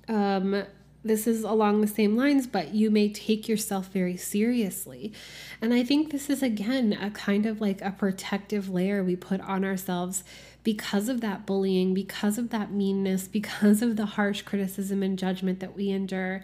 Um, this is along the same lines, but you may take yourself very seriously. And I think this is, again, a kind of like a protective layer we put on ourselves because of that bullying, because of that meanness, because of the harsh criticism and judgment that we endure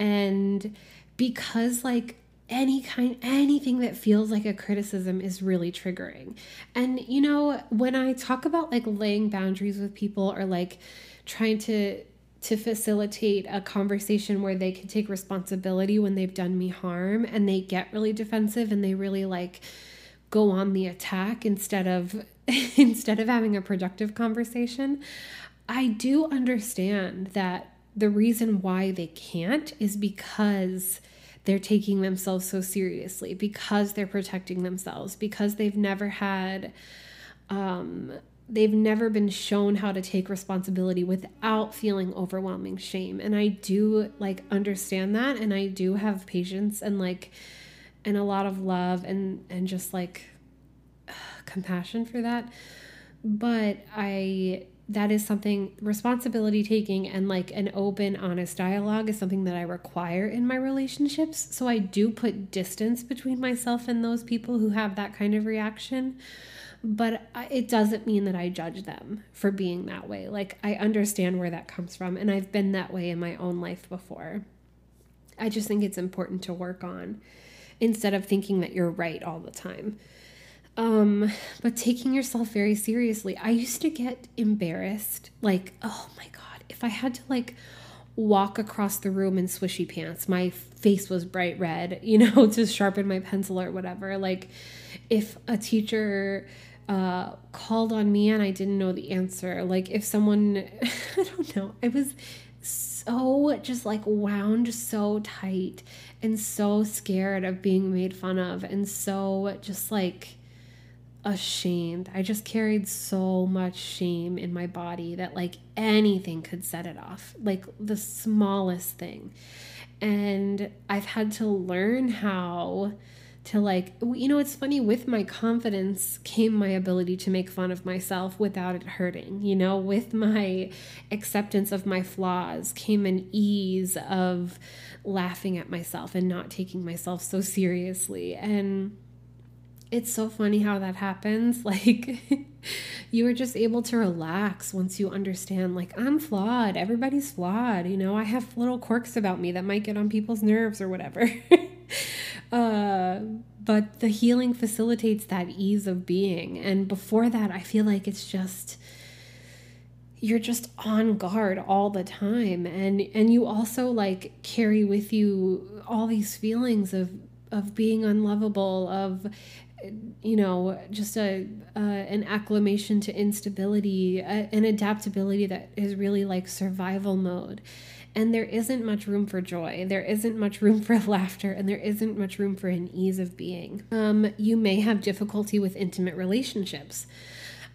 and because like any kind anything that feels like a criticism is really triggering. And you know when i talk about like laying boundaries with people or like trying to to facilitate a conversation where they can take responsibility when they've done me harm and they get really defensive and they really like go on the attack instead of instead of having a productive conversation i do understand that the reason why they can't is because they're taking themselves so seriously, because they're protecting themselves, because they've never had um, they've never been shown how to take responsibility without feeling overwhelming shame. And i do like understand that and i do have patience and like and a lot of love and and just like compassion for that. But i that is something responsibility taking and like an open honest dialogue is something that i require in my relationships. So i do put distance between myself and those people who have that kind of reaction but it doesn't mean that i judge them for being that way. Like i understand where that comes from and i've been that way in my own life before. I just think it's important to work on instead of thinking that you're right all the time um, but taking yourself very seriously. I used to get embarrassed, like, oh my God, if I had to like walk across the room in swishy pants, my face was bright red, you know, to sharpen my pencil or whatever. Like, if a teacher uh, called on me and I didn't know the answer, like, if someone, I don't know, I was so just like wound so tight and so scared of being made fun of and so just like ashamed. I just carried so much shame in my body that like anything could set it off, like the smallest thing. And I've had to learn how to like you know it's funny with my confidence came my ability to make fun of myself without it hurting you know with my acceptance of my flaws came an ease of laughing at myself and not taking myself so seriously and it's so funny how that happens. Like, you are just able to relax once you understand, like, I'm flawed. Everybody's flawed. You know, I have little quirks about me that might get on people's nerves or whatever. uh, but the healing facilitates that ease of being. And before that, I feel like it's just you're just on guard all the time and and you also like carry with you all these feelings of of being unlovable of you know just a uh, an acclimation to instability uh, an adaptability that is really like survival mode. And there isn't much room for joy. There isn't much room for laughter. And there isn't much room for an ease of being. Um, you may have difficulty with intimate relationships.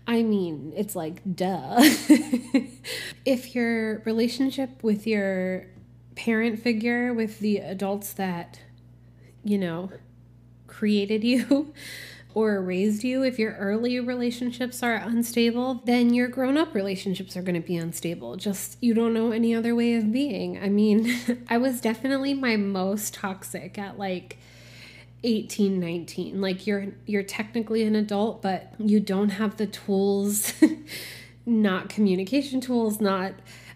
I mean, it's like duh. if your relationship with your parent figure, with the adults that, you know, created you or raised you, if your early relationships are unstable, then your grown up relationships are going to be unstable. Just you don't know any other way of being. I mean, I was definitely my most toxic at like 18 19 like you're you're technically an adult but you don't have the tools not communication tools not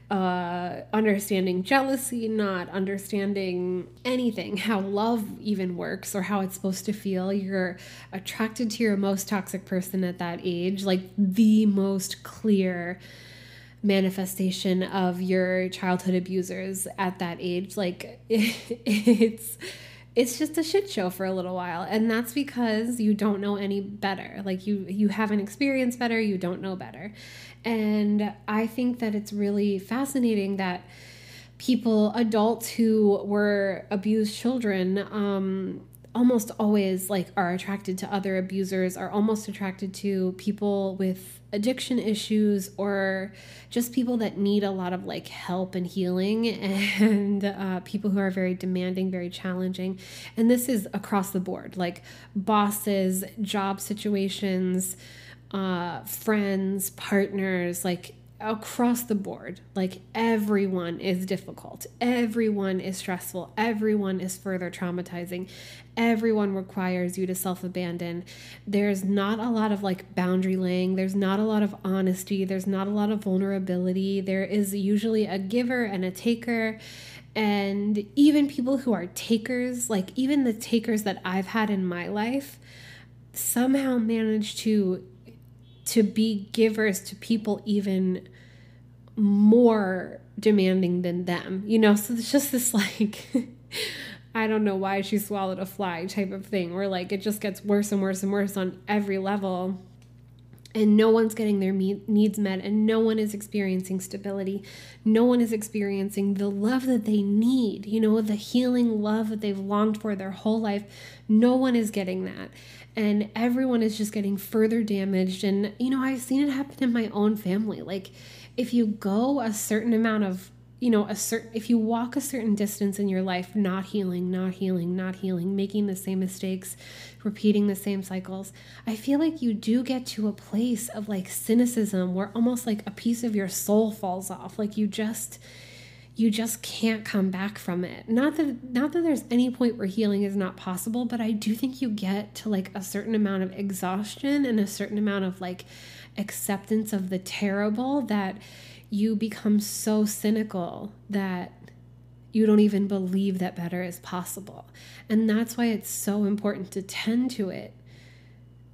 uh, understanding jealousy, not understanding anything, how love even works or how it's supposed to feel. You're attracted to your most toxic person at that age, like the most clear manifestation of your childhood abusers at that age. Like it's it's just a shit show for a little while. And that's because you don't know any better. Like you you haven't experienced better you don't know better and i think that it's really fascinating that people adults who were abused children um almost always like are attracted to other abusers are almost attracted to people with addiction issues or just people that need a lot of like help and healing and uh, people who are very demanding very challenging. And this is across the board like bosses job situations uh, friends partners like across the board. Like everyone is difficult. Everyone is stressful. Everyone is further traumatizing. Everyone requires you to self-abandon. There's not a lot of like boundary laying. There's not a lot of honesty. There's not a lot of vulnerability. There is usually a giver and a taker. And even people who are takers like even the takers that i've had in my life somehow manage to to be givers to people even more demanding than them, you know? So it's just this like, I don't know why she swallowed a fly type of thing where like it just gets worse and worse and worse on every level. And no one's getting their needs met, and no one is experiencing stability. No one is experiencing the love that they need, you know, the healing love that they've longed for their whole life. No one is getting that and everyone is just getting further damaged. And you know i've seen it happen in my own family. Like if you go a certain amount of you know a certain if you walk a certain distance in your life not healing not healing not healing making the same mistakes repeating the same cycles i feel like you do get to a place of like cynicism where almost like a piece of your soul falls off. Like you just you just can't come back from it. Not that not that there's any point where healing is not possible, but I do think you get to like a certain amount of exhaustion and a certain amount of like acceptance of the terrible that you become so cynical that you don't even believe that better is possible. And that's why it's so important to tend to it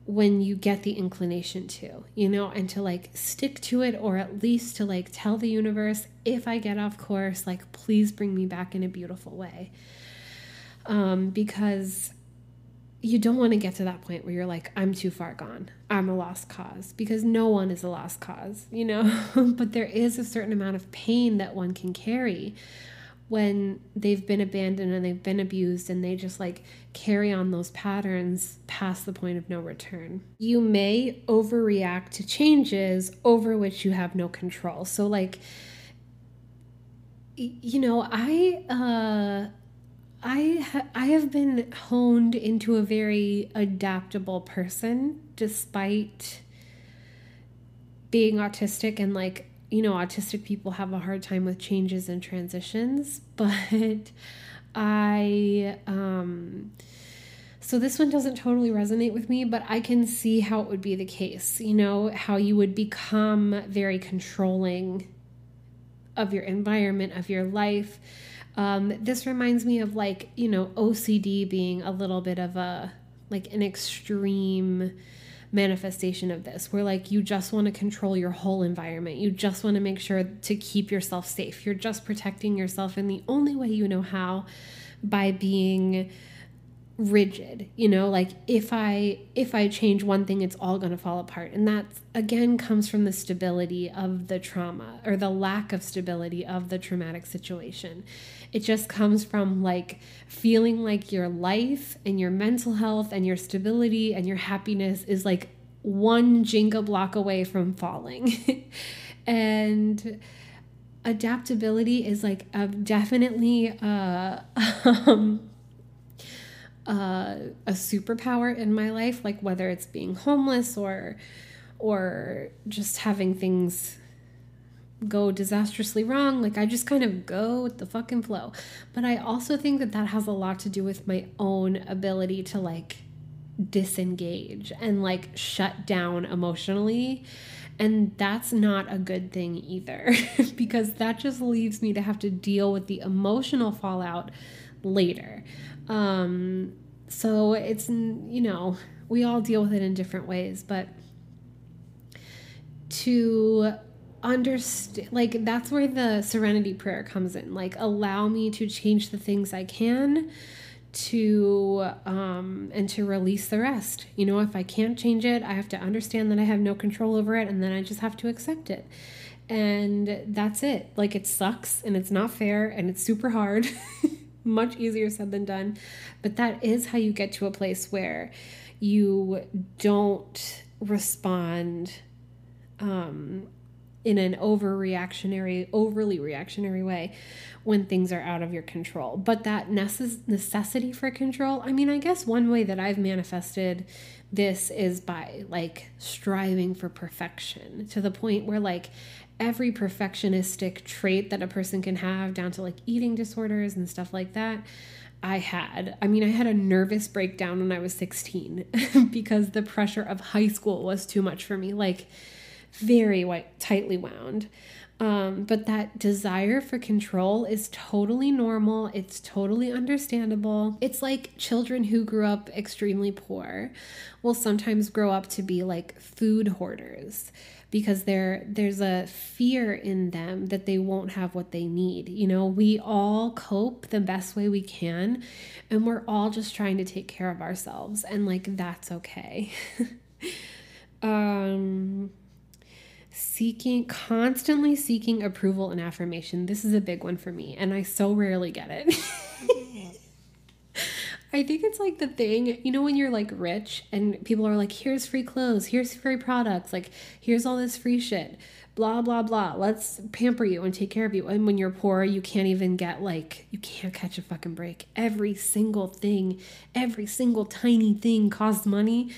when you get the inclination to, you know, and to like stick to it or at least to like tell the universe if I get off course, like please bring me back in a beautiful way. Um, because you don't want to get to that point where you're like, I'm too far gone. I'm a lost cause because no one is a lost cause, you know? but there is a certain amount of pain that one can carry when they've been abandoned and they've been abused and they just like carry on those patterns past the point of no return. You may overreact to changes over which you have no control. So like you know, I uh I ha- I have been honed into a very adaptable person despite being autistic and like you know, autistic people have a hard time with changes and transitions, but I, um, so this one doesn't totally resonate with me, but I can see how it would be the case, you know, how you would become very controlling of your environment, of your life. Um, this reminds me of like, you know, OCD being a little bit of a, like an extreme, manifestation of this. Where like you just want to control your whole environment. You just want to make sure to keep yourself safe. You're just protecting yourself in the only way you know how by being rigid you know like if i if i change one thing it's all going to fall apart. And that again comes from the stability of the trauma or the lack of stability of the traumatic situation. It just comes from like feeling like your life and your mental health and your stability and your happiness is like one Jenga block away from falling. And adaptability is like a, definitely uh, um, uh, a superpower in my life, like whether it's being homeless or or just having things go disastrously wrong. Like I just kind of go with the fucking flow. But I also think that that has a lot to do with my own ability to like disengage and like shut down emotionally. And that's not a good thing either because that just leaves me to have to deal with the emotional fallout later. Um, so it's, you know, we all deal with it in different ways, but to understand like that's where the serenity prayer comes in. Like allow me to change the things i can to um and to release the rest. You know if i can't change it i have to understand that i have no control over it and then i just have to accept it. And that's it. Like it sucks and it's not fair and it's super hard much easier said than done but that is how you get to a place where you don't respond um in an overreactionary, overly reactionary way when things are out of your control. But that necess- necessity for control, I mean, I guess one way that I've manifested this is by like striving for perfection to the point where like every perfectionistic trait that a person can have down to like eating disorders and stuff like that I had. I mean, I had a nervous breakdown when I was 16 because the pressure of high school was too much for me. Like very white, tightly wound. Um, but that desire for control is totally normal. It's totally understandable. It's like children who grew up extremely poor will sometimes grow up to be like food hoarders because there there's a fear in them that they won't have what they need. You know, we all cope the best way we can and we're all just trying to take care of ourselves and like that's okay. um seeking constantly seeking approval and affirmation this is a big one for me and i so rarely get it i think it's like the thing you know when you're like rich and people are like here's free clothes here's free products like here's all this free shit blah blah blah let's pamper you and take care of you. And when you're poor you can't even get like you can't catch a fucking break. Every single thing every single tiny thing costs money.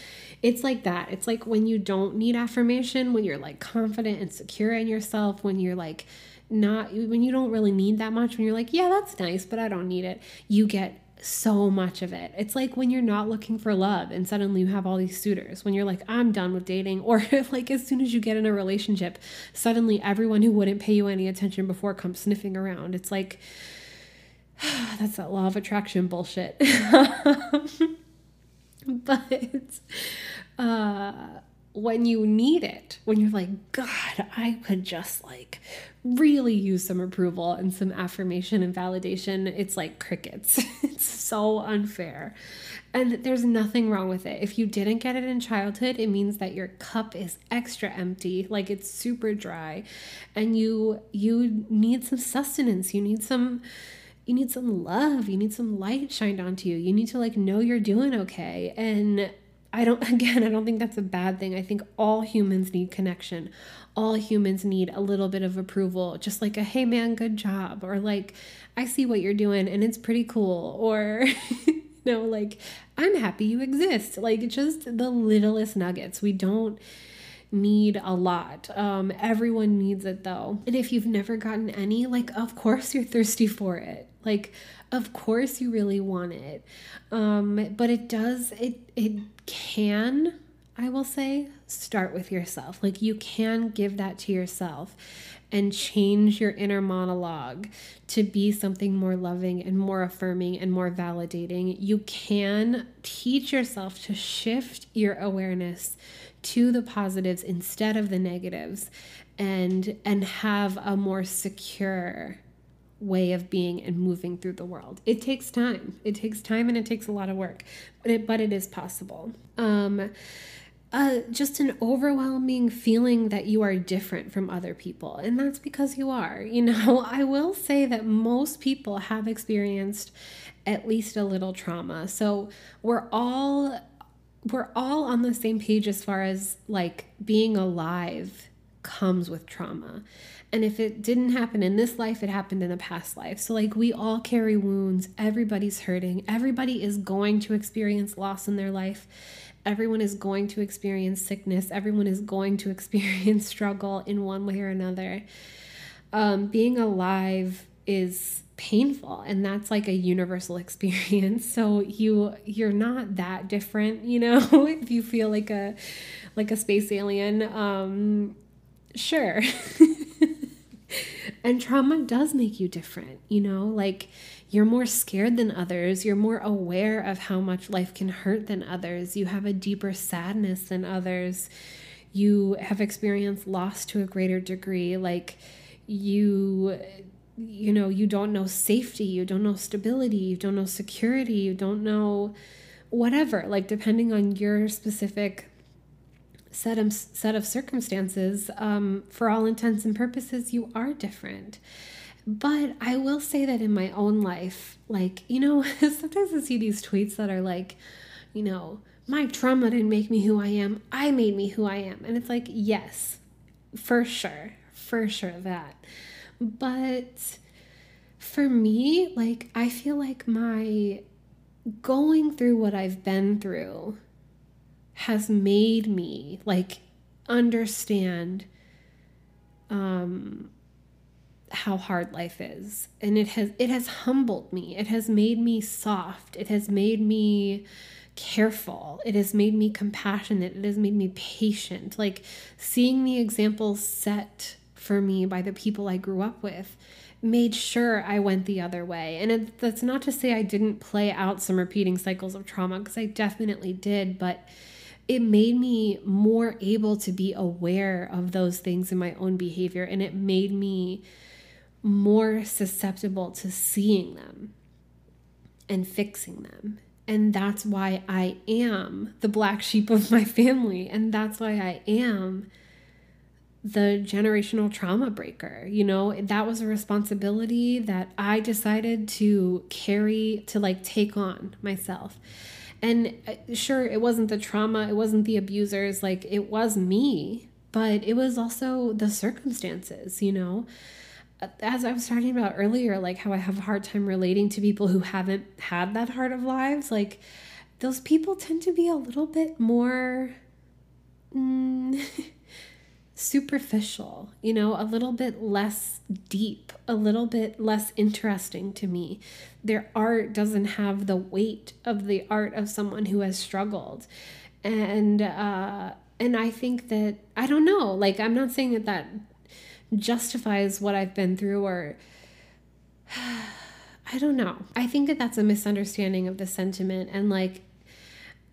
It's like that. It's like when you don't need affirmation when you're like confident and secure in yourself when you're like not when you don't really need that much when you're like yeah that's nice but i don't need it. You get so much of it. It's like when you're not looking for love and suddenly you have all these suitors. When you're like, I'm done with dating. Or like as soon as you get in a relationship, suddenly everyone who wouldn't pay you any attention before comes sniffing around. It's like, that's that law of attraction bullshit. but uh, when you need it, when you're like, God, I could just like really use some approval and some affirmation and validation, it's like crickets. it's so unfair. And there's nothing wrong with it. If you didn't get it in childhood, it means that your cup is extra empty, like it's super dry, and you you need some sustenance. You need some you need some love. You need some light shined onto you. You need to like know you're doing okay. And I don't, again, I don't think that's a bad thing. I think all humans need connection. All humans need a little bit of approval, just like a, hey man, good job, or like, I see what you're doing and it's pretty cool, or, you know, like, I'm happy you exist. Like, just the littlest nuggets. We don't need a lot. Um, everyone needs it though. And if you've never gotten any, like, of course you're thirsty for it. Like, of course you really want it. Um, but it does, it, it can, I will say, start with yourself. Like, you can give that to yourself and change your inner monologue to be something more loving and more affirming and more validating. You can teach yourself to shift your awareness to the positives instead of the negatives and and have a more secure way of being and moving through the world. It takes time. It takes time and it takes a lot of work, but it but it is possible. Um just an overwhelming feeling that you are different from other people. And that's because you are. You know, I will say that most people have experienced at least a little trauma. So we're all we're all on the same page as far as like being alive comes with trauma. And if it didn't happen in this life, it happened in a past life. So, like, we all carry wounds. Everybody's hurting. Everybody is going to experience loss in their life. Everyone is going to experience sickness. Everyone is going to experience struggle in one way or another. Um, being alive is painful and that's like a universal experience so you you're not that different you know if you feel like a like a space alien um sure and trauma does make you different you know like you're more scared than others. You're more aware of how much life can hurt than others. You have a deeper sadness than others. You have experienced loss to a greater degree. Like you you know you don't know safety. You don't know stability. You don't know security. You don't know whatever. Like depending on your specific set of set of circumstances um, for all intents and purposes you are different but i will say that in my own life like you know sometimes i see these tweets that are like you know my trauma didn't make me who I am. I made me who I am. And it's like, yes, for sure, for sure that. But for me, like, I feel like my going through what I've been through has made me like understand um how hard life is and it has it has humbled me it has made me soft it has made me careful. It has made me compassionate. It has made me patient. Like seeing the examples set for me by the people I grew up with made sure I went the other way. And it, that's not to say I didn't play out some repeating cycles of trauma, because I definitely did, but it made me more able to be aware of those things in my own behavior. And it made me more susceptible to seeing them and fixing them and that's why I am the black sheep of my family. And that's why I am the generational trauma breaker. You know, that was a responsibility that I decided to carry, to like take on myself. And uh, sure, it wasn't the trauma, it wasn't the abusers, like it was me, but it was also the circumstances, you know? As I was talking about earlier, like how I have a hard time relating to people who haven't had that hard of lives, like those people tend to be a little bit more mm, superficial, you know, a little bit less deep, a little bit less interesting to me. Their art doesn't have the weight of the art of someone who has struggled. And, uh, and I think that, I don't know, like, I'm not saying that that justifies what I've been through or I don't know. I think that that's a misunderstanding of the sentiment and like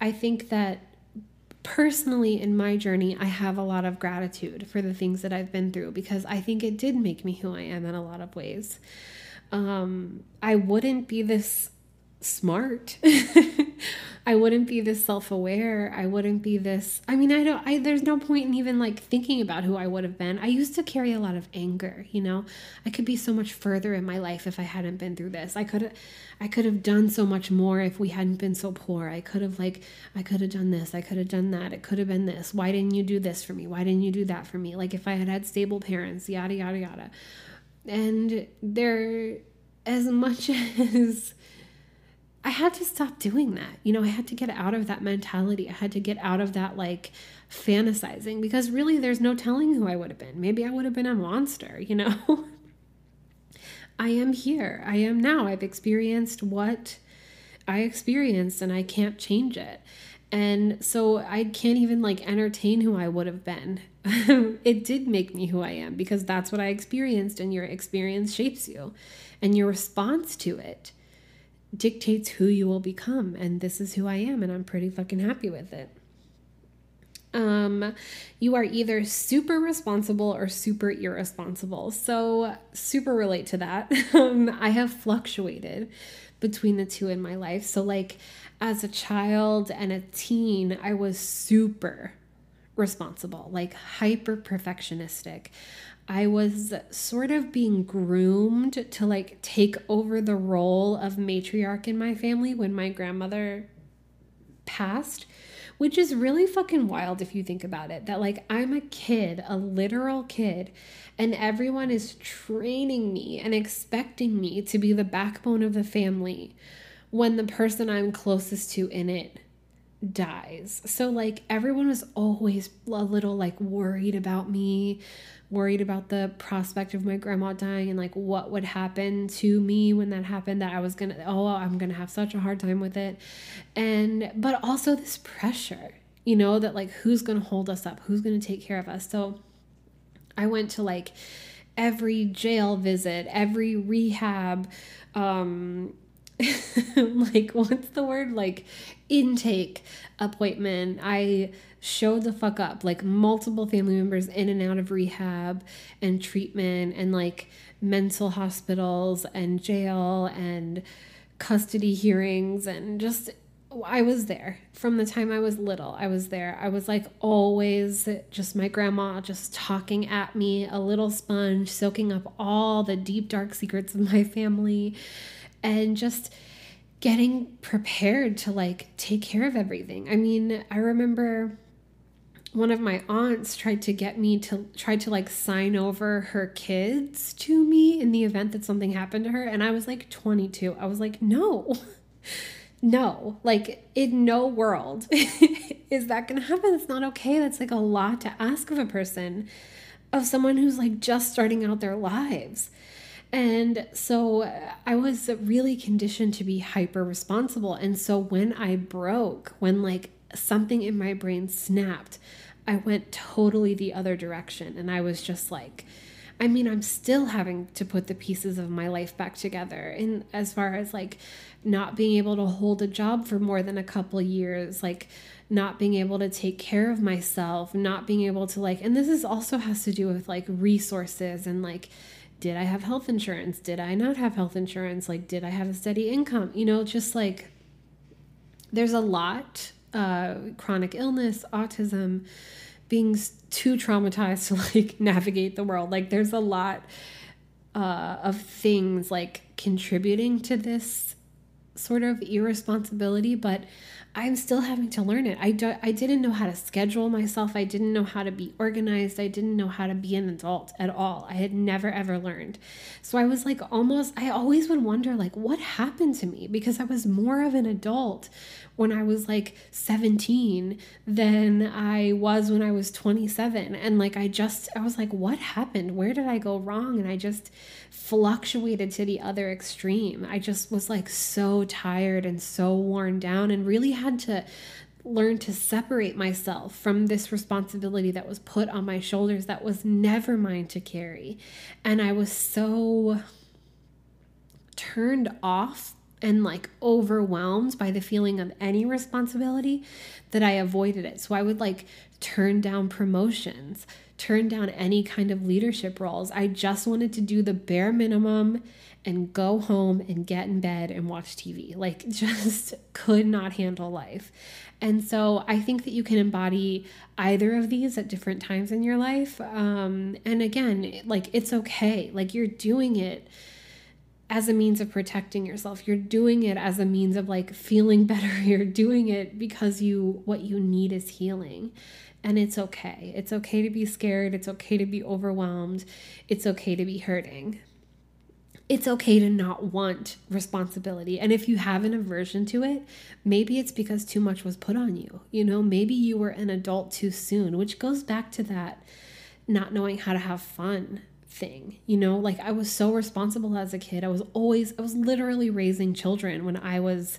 I think that personally in my journey I have a lot of gratitude for the things that I've been through because I think it did make me who I am in a lot of ways. Um I wouldn't be this smart. I wouldn't be this self-aware. I wouldn't be this I mean, I don't I there's no point in even like thinking about who I would have been. I used to carry a lot of anger, you know. I could be so much further in my life if I hadn't been through this. I could I could have done so much more if we hadn't been so poor. I could have like I could have done this. I could have done that. It could have been this. Why didn't you do this for me? Why didn't you do that for me? Like if I had had stable parents, yada yada yada. And there as much as I had to stop doing that. You know, I had to get out of that mentality. I had to get out of that like fantasizing because really there's no telling who I would have been. Maybe I would have been a monster, you know? I am here. I am now. I've experienced what I experienced and I can't change it. And so I can't even like entertain who I would have been. it did make me who I am because that's what I experienced, and your experience shapes you. And your response to it dictates who you will become. And this is who I am, and I'm pretty fucking happy with it. Um, you are either super responsible or super irresponsible. So, super relate to that. Um, I have fluctuated between the two in my life. So, like, as a child and a teen, I was super responsible, like hyper perfectionistic. I was sort of being groomed to like take over the role of matriarch in my family when my grandmother passed, which is really fucking wild if you think about it. That like I'm a kid, a literal kid, and everyone is training me and expecting me to be the backbone of the family when the person I'm closest to in it dies. So like everyone was always a little like worried about me worried about the prospect of my grandma dying and like what would happen to me when that happened that I was going to oh I'm going to have such a hard time with it. And but also this pressure you know that like who's going to hold us up? Who's going to take care of us? So I went to like every jail visit every rehab um like what's the word? Like intake appointment. I showed the fuck up like multiple family members in and out of rehab and treatment and like mental hospitals and jail and custody hearings and just I was there from the time I was little. I was there. I was like always just my grandma just talking at me, a little sponge, soaking up all the deep, dark secrets of my family, and just getting prepared to like take care of everything. I mean, I remember one of my aunts tried to get me to try to like sign over her kids to me in the event that something happened to her and I was like 22. I was like, "No." no, like in no world is that going to happen. It's not okay. That's like a lot to ask of a person, of someone who's like just starting out their lives. And so uh, I was really conditioned to be hyper responsible. And so when I broke, when like something in my brain snapped, I went totally the other direction. And I was just like, I mean, I'm still having to put the pieces of my life back together. And as far as like not being able to hold a job for more than a couple years, like not being able to take care of myself, not being able to like, and this is also has to do with like resources and like, did I have health insurance? Did I not have health insurance? Like, did I have a steady income? You know, just like there's a lot uh, chronic illness, autism, being too traumatized to like navigate the world. Like there's a lot uh, of things like contributing to this sort of irresponsibility, but I'm still having to learn it. I, do, I didn't know how to schedule myself. I didn't know how to be organized. I didn't know how to be an adult at all. I had never ever learned. So I was like almost, I always would wonder, like, what happened to me? Because I was more of an adult when I was like 17 than I was when I was 27. And like, I just, I was like, what happened? Where did I go wrong? And I just fluctuated to the other extreme. I just was like so tired and so worn down and really had to learn to separate myself from this responsibility that was put on my shoulders that was never mine to carry. And I was so turned off and like overwhelmed by the feeling of any responsibility that I avoided it. So I would like turn down promotions, turn down any kind of leadership roles. I just wanted to do the bare minimum and go home and get in bed and watch TV. Like, just could not handle life. And so I think that you can embody either of these at different times in your life. Um, and again, like, it's okay. Like, you're doing it as a means of protecting yourself. You're doing it as a means of like feeling better. You're doing it because you what you need is healing. And it's okay. It's okay to be scared. It's okay to be overwhelmed. It's okay to be hurting. It's okay to not want responsibility. And if you have an aversion to it, maybe it's because too much was put on you. You know, maybe you were an adult too soon, which goes back to that not knowing how to have fun thing you know? Like i was so responsible as a kid. I was always i was literally raising children when i was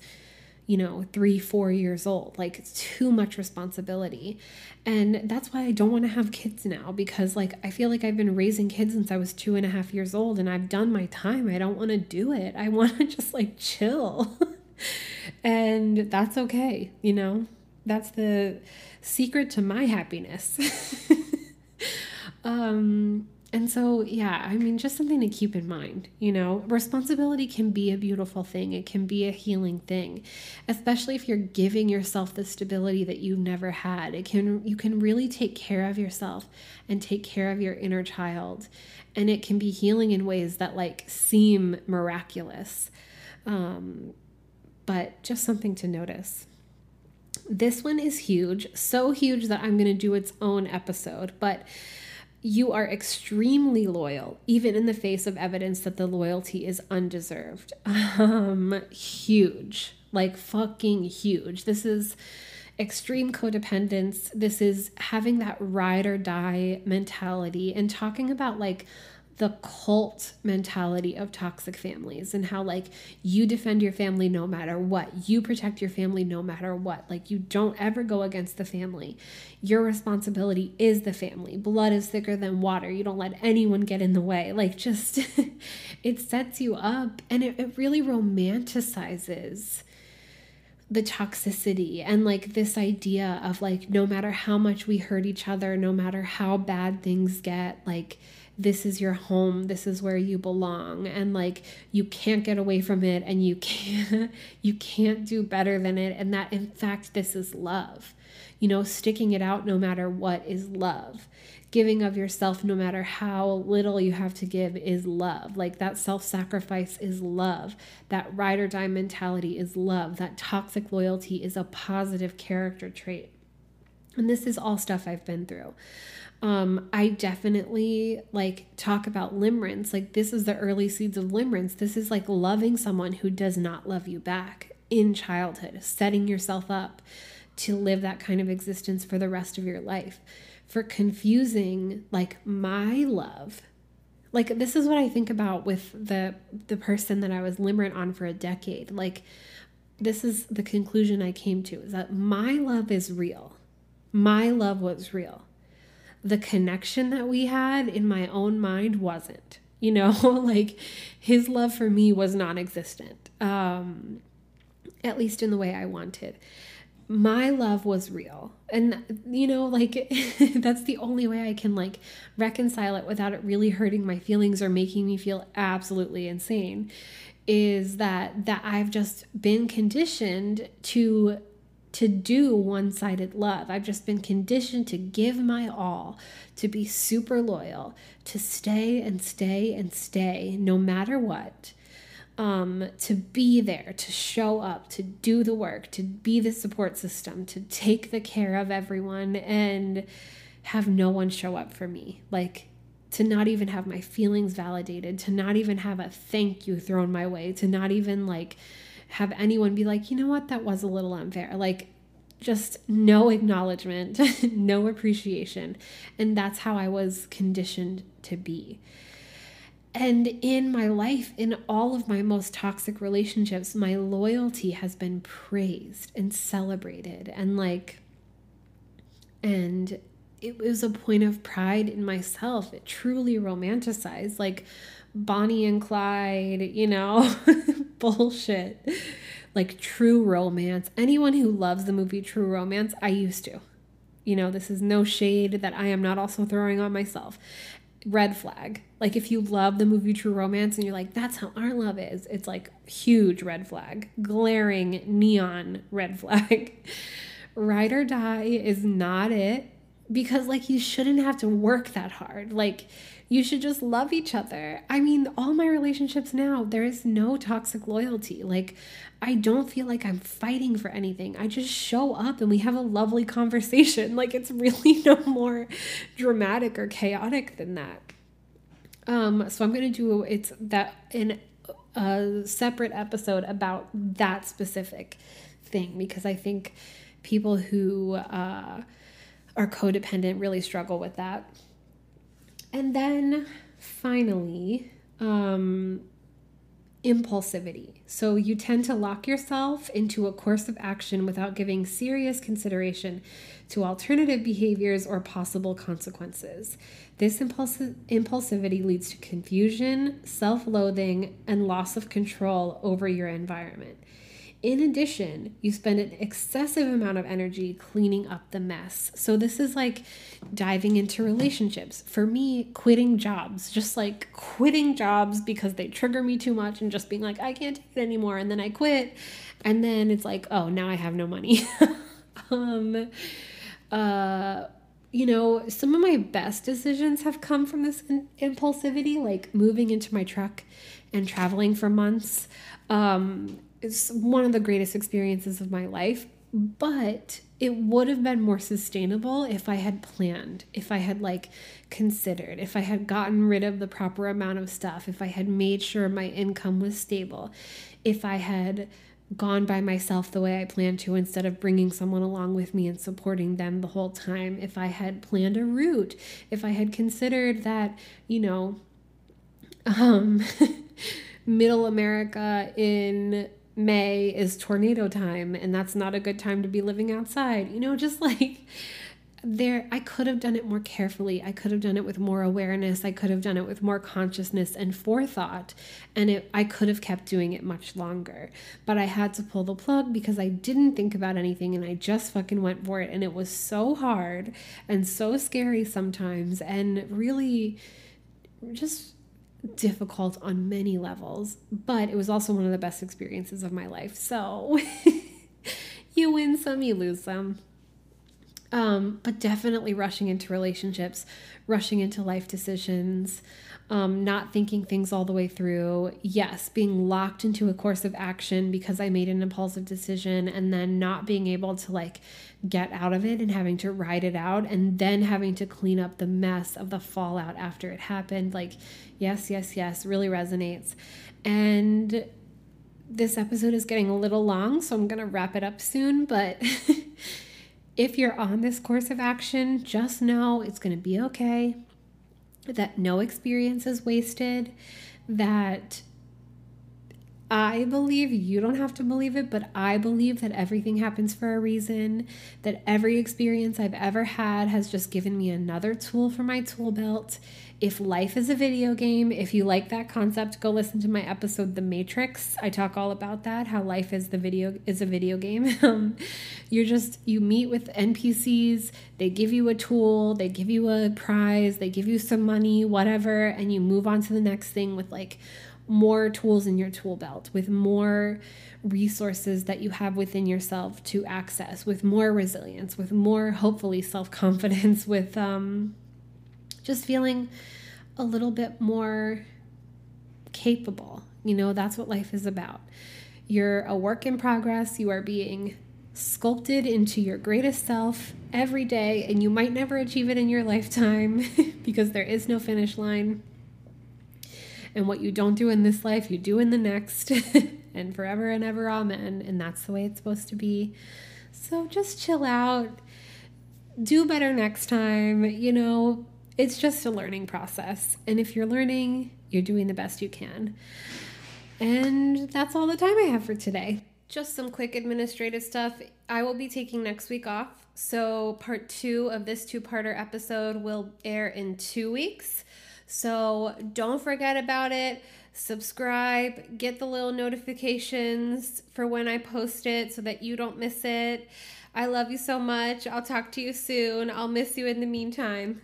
you know three four years old. Like it's too much responsibility. And that's why i don't want to have kids now because like i feel like i've been raising kids since i was two and a half years old and i've done my time. I don't want to do it. I want to just like chill. And that's okay you know? That's the secret to my happiness. Um and so, yeah, I mean, just something to keep in mind. You know, responsibility can be a beautiful thing, it can be a healing thing, especially if you're giving yourself the stability that you've never had. It can, you can really take care of yourself and take care of your inner child. And it can be healing in ways that like seem miraculous. Um, but just something to notice. This one is huge, so huge that I'm going to do its own episode. But you are extremely loyal, even in the face of evidence that the loyalty is undeserved. Um, huge, like fucking huge. This is extreme codependence. This is having that ride or die mentality and talking about like the cult mentality of toxic families and how like you defend your family no matter what. You protect your family no matter what. Like you don't ever go against the family. Your responsibility is the family. Blood is thicker than water. You don't let anyone get in the way. Like just it sets you up and it, it really romanticizes the toxicity and like this idea of like no matter how much we hurt each other no matter how bad things get like this is your home this is where you belong. And like you can't get away from it and you can't you can't do better than it. And that in fact this is love. You know sticking it out no matter what is love. Giving of yourself no matter how little you have to give is love. Like that self-sacrifice is love. That ride or die mentality is love. That toxic loyalty is a positive character trait and this is all stuff I've been through um, I definitely like talk about limerence. Like, this is the early seeds of limerence. This is like loving someone who does not love you back in childhood, setting yourself up to live that kind of existence for the rest of your life. For confusing like my love. Like this is what I think about with the the person that I was limerent on for a decade. Like this is the conclusion I came to is that my love is real. My love was real the connection that we had in my own mind wasn't. You know, like his love for me was non existent, um, at least in the way I wanted. My love was real. And, you know, like that's the only way I can like reconcile it without it really hurting my feelings or making me feel absolutely insane is that that I've just been conditioned to to do one sided love. I've just been conditioned to give my all, to be super loyal, to stay and stay and stay no matter what. Um, to be there, to show up, to do the work, to be the support system, to take the care of everyone and have no one show up for me. Like, to not even have my feelings validated, to not even have a thank you thrown my way, to not even like have anyone be like, you know what, that was a little unfair. Like, just no acknowledgement, no appreciation. And that's how I was conditioned to be. And in my life, in all of my most toxic relationships, my loyalty has been praised and celebrated. And like, and it was a point of pride in myself. It truly romanticized, like Bonnie and Clyde, you know, bullshit. Like true romance. Anyone who loves the movie True Romance, I used to. You know, this is no shade that I am not also throwing on myself. Red flag. Like if you love the movie True Romance and you're like, that's how our love is, it's like huge red flag, glaring neon red flag. Ride or die is not it because like you shouldn't have to work that hard. Like you should just love each other. I mean, all my relationships now, there is no toxic loyalty. Like I don't feel like I'm fighting for anything. I just show up and we have a lovely conversation. Like it's really no more dramatic or chaotic than that. Um so I'm to do it's that in a separate episode about that specific thing because I think people who uh are codependent really struggle with that. And then finally, um, impulsivity. So you tend to lock yourself into a course of action without giving serious consideration to alternative behaviors or possible consequences. This impulsi- impulsivity leads to confusion, self loathing, and loss of control over your environment. In addition, you spend an excessive amount of energy cleaning up the mess. So, this is like diving into relationships. For me, quitting jobs, just like quitting jobs because they trigger me too much and just being like, I can't take it anymore. And then I quit. And then it's like, oh, now I have no money. um, uh, you know, some of my best decisions have come from this in- impulsivity, like moving into my truck and traveling for months. Um, it's one of the greatest experiences of my life, but it would have been more sustainable if I had planned, if I had like considered, if I had gotten rid of the proper amount of stuff, if I had made sure my income was stable, if I had gone by myself the way I planned to instead of bringing someone along with me and supporting them the whole time, if I had planned a route, if I had considered that, you know, Um, middle America in May is tornado time, and that's not a good time to be living outside. You know, just like there I could have done it more carefully. I could have done it with more awareness. I could have done it with more consciousness and forethought. And it, I could have kept doing it much longer. But I had to pull the plug because I didn't think about anything and I just fucking went for it. And it was so hard and so scary sometimes and really just difficult on many levels. But it was also one of the best experiences of my life. So you win some, you lose some. Um, but definitely rushing into relationships, rushing into life decisions, um, not thinking things all the way through. Yes, being locked into a course of action because I made an impulsive decision and then not being able to like get out of it and having to ride it out and then having to clean up the mess of the fallout after it happened. Like, yes, yes, yes, really resonates. And this episode is getting a little long, so I'm going to wrap it up soon, but. if you're on this course of action, just know it's going to be okay, that no experience is wasted, that I believe you don't have to believe it, but I believe that everything happens for a reason, that every experience I've ever had has just given me another tool for my tool belt. If life is a video game, if you like that concept, go listen to my episode The Matrix. I talk all about that, how life is the video is a video game. Um, you're just you meet with NPCs, they give you a tool, they give you a prize, they give you some money, whatever, and you move on to the next thing with like more tools in your tool belt, with more resources that you have within yourself to access, with more resilience, with more hopefully self confidence, with um, just feeling a little bit more capable. You know, that's what life is about. You're a work in progress, you are being sculpted into your greatest self every day, and you might never achieve it in your lifetime because there is no finish line. And what you don't do in this life, you do in the next, and forever and ever, amen. And that's the way it's supposed to be. So just chill out, do better next time. You know, it's just a learning process. And if you're learning, you're doing the best you can. And that's all the time I have for today. Just some quick administrative stuff. I will be taking next week off. So, part two of this two parter episode will air in two weeks. So don't forget about it. Subscribe, get the little notifications for when I post it so that you don't miss it. I love you so much. I'll talk to you soon. I'll miss you in the meantime.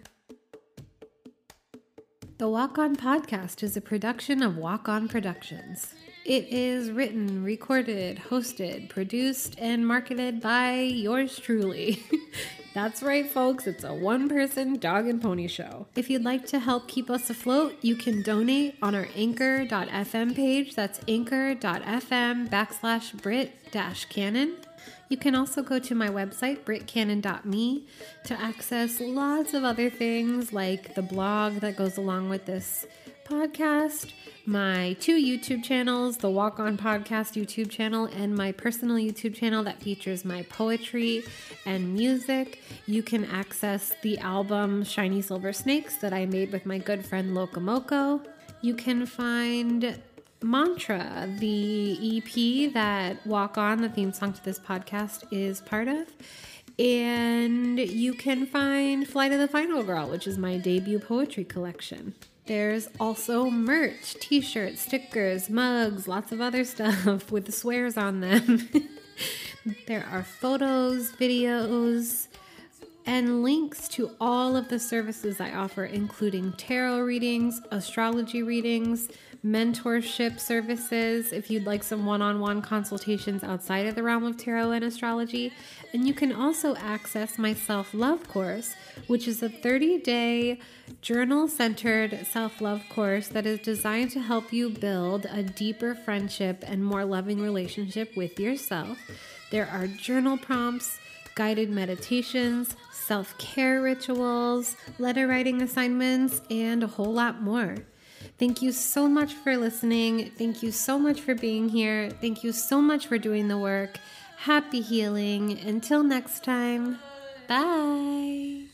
The Walk On Podcast is a production of Walk On Productions. It is written, recorded, hosted, produced, and marketed by yours truly. That's right, folks. It's a one person dog and pony show. If you'd like to help keep us afloat, you can donate on our anchor.fm page. That's anchor.fm backslash Britt dash Cannon. You can also go to my website, britcannon.me, to access lots of other things like the blog that goes along with this podcast, my two YouTube channels, the Walk On Podcast YouTube channel, and my personal YouTube channel that features my poetry and music. You can access the album Shiny Silver Snakes that I made with my good friend Locomoco. You can find Mantra, the EP that Walk On, the theme song to this podcast, is part of. And you can find Flight of the Final Girl, which is my debut poetry collection. There's also merch, t shirts, stickers, mugs, lots of other stuff with the swears on them. there are photos, videos, and links to all of the services I offer, including tarot readings, astrology readings, mentorship services if you'd like some one on one consultations outside of the realm of tarot and astrology. And you can also access my self love course, which is a 30 day journal centered self love course that is designed to help you build a deeper friendship and more loving relationship with yourself. There are journal prompts, guided meditations, self care rituals, letter writing assignments, and a whole lot more. Thank you so much for listening. Thank you so much for being here. Thank you so much for doing the work. Happy healing. Until next time, bye.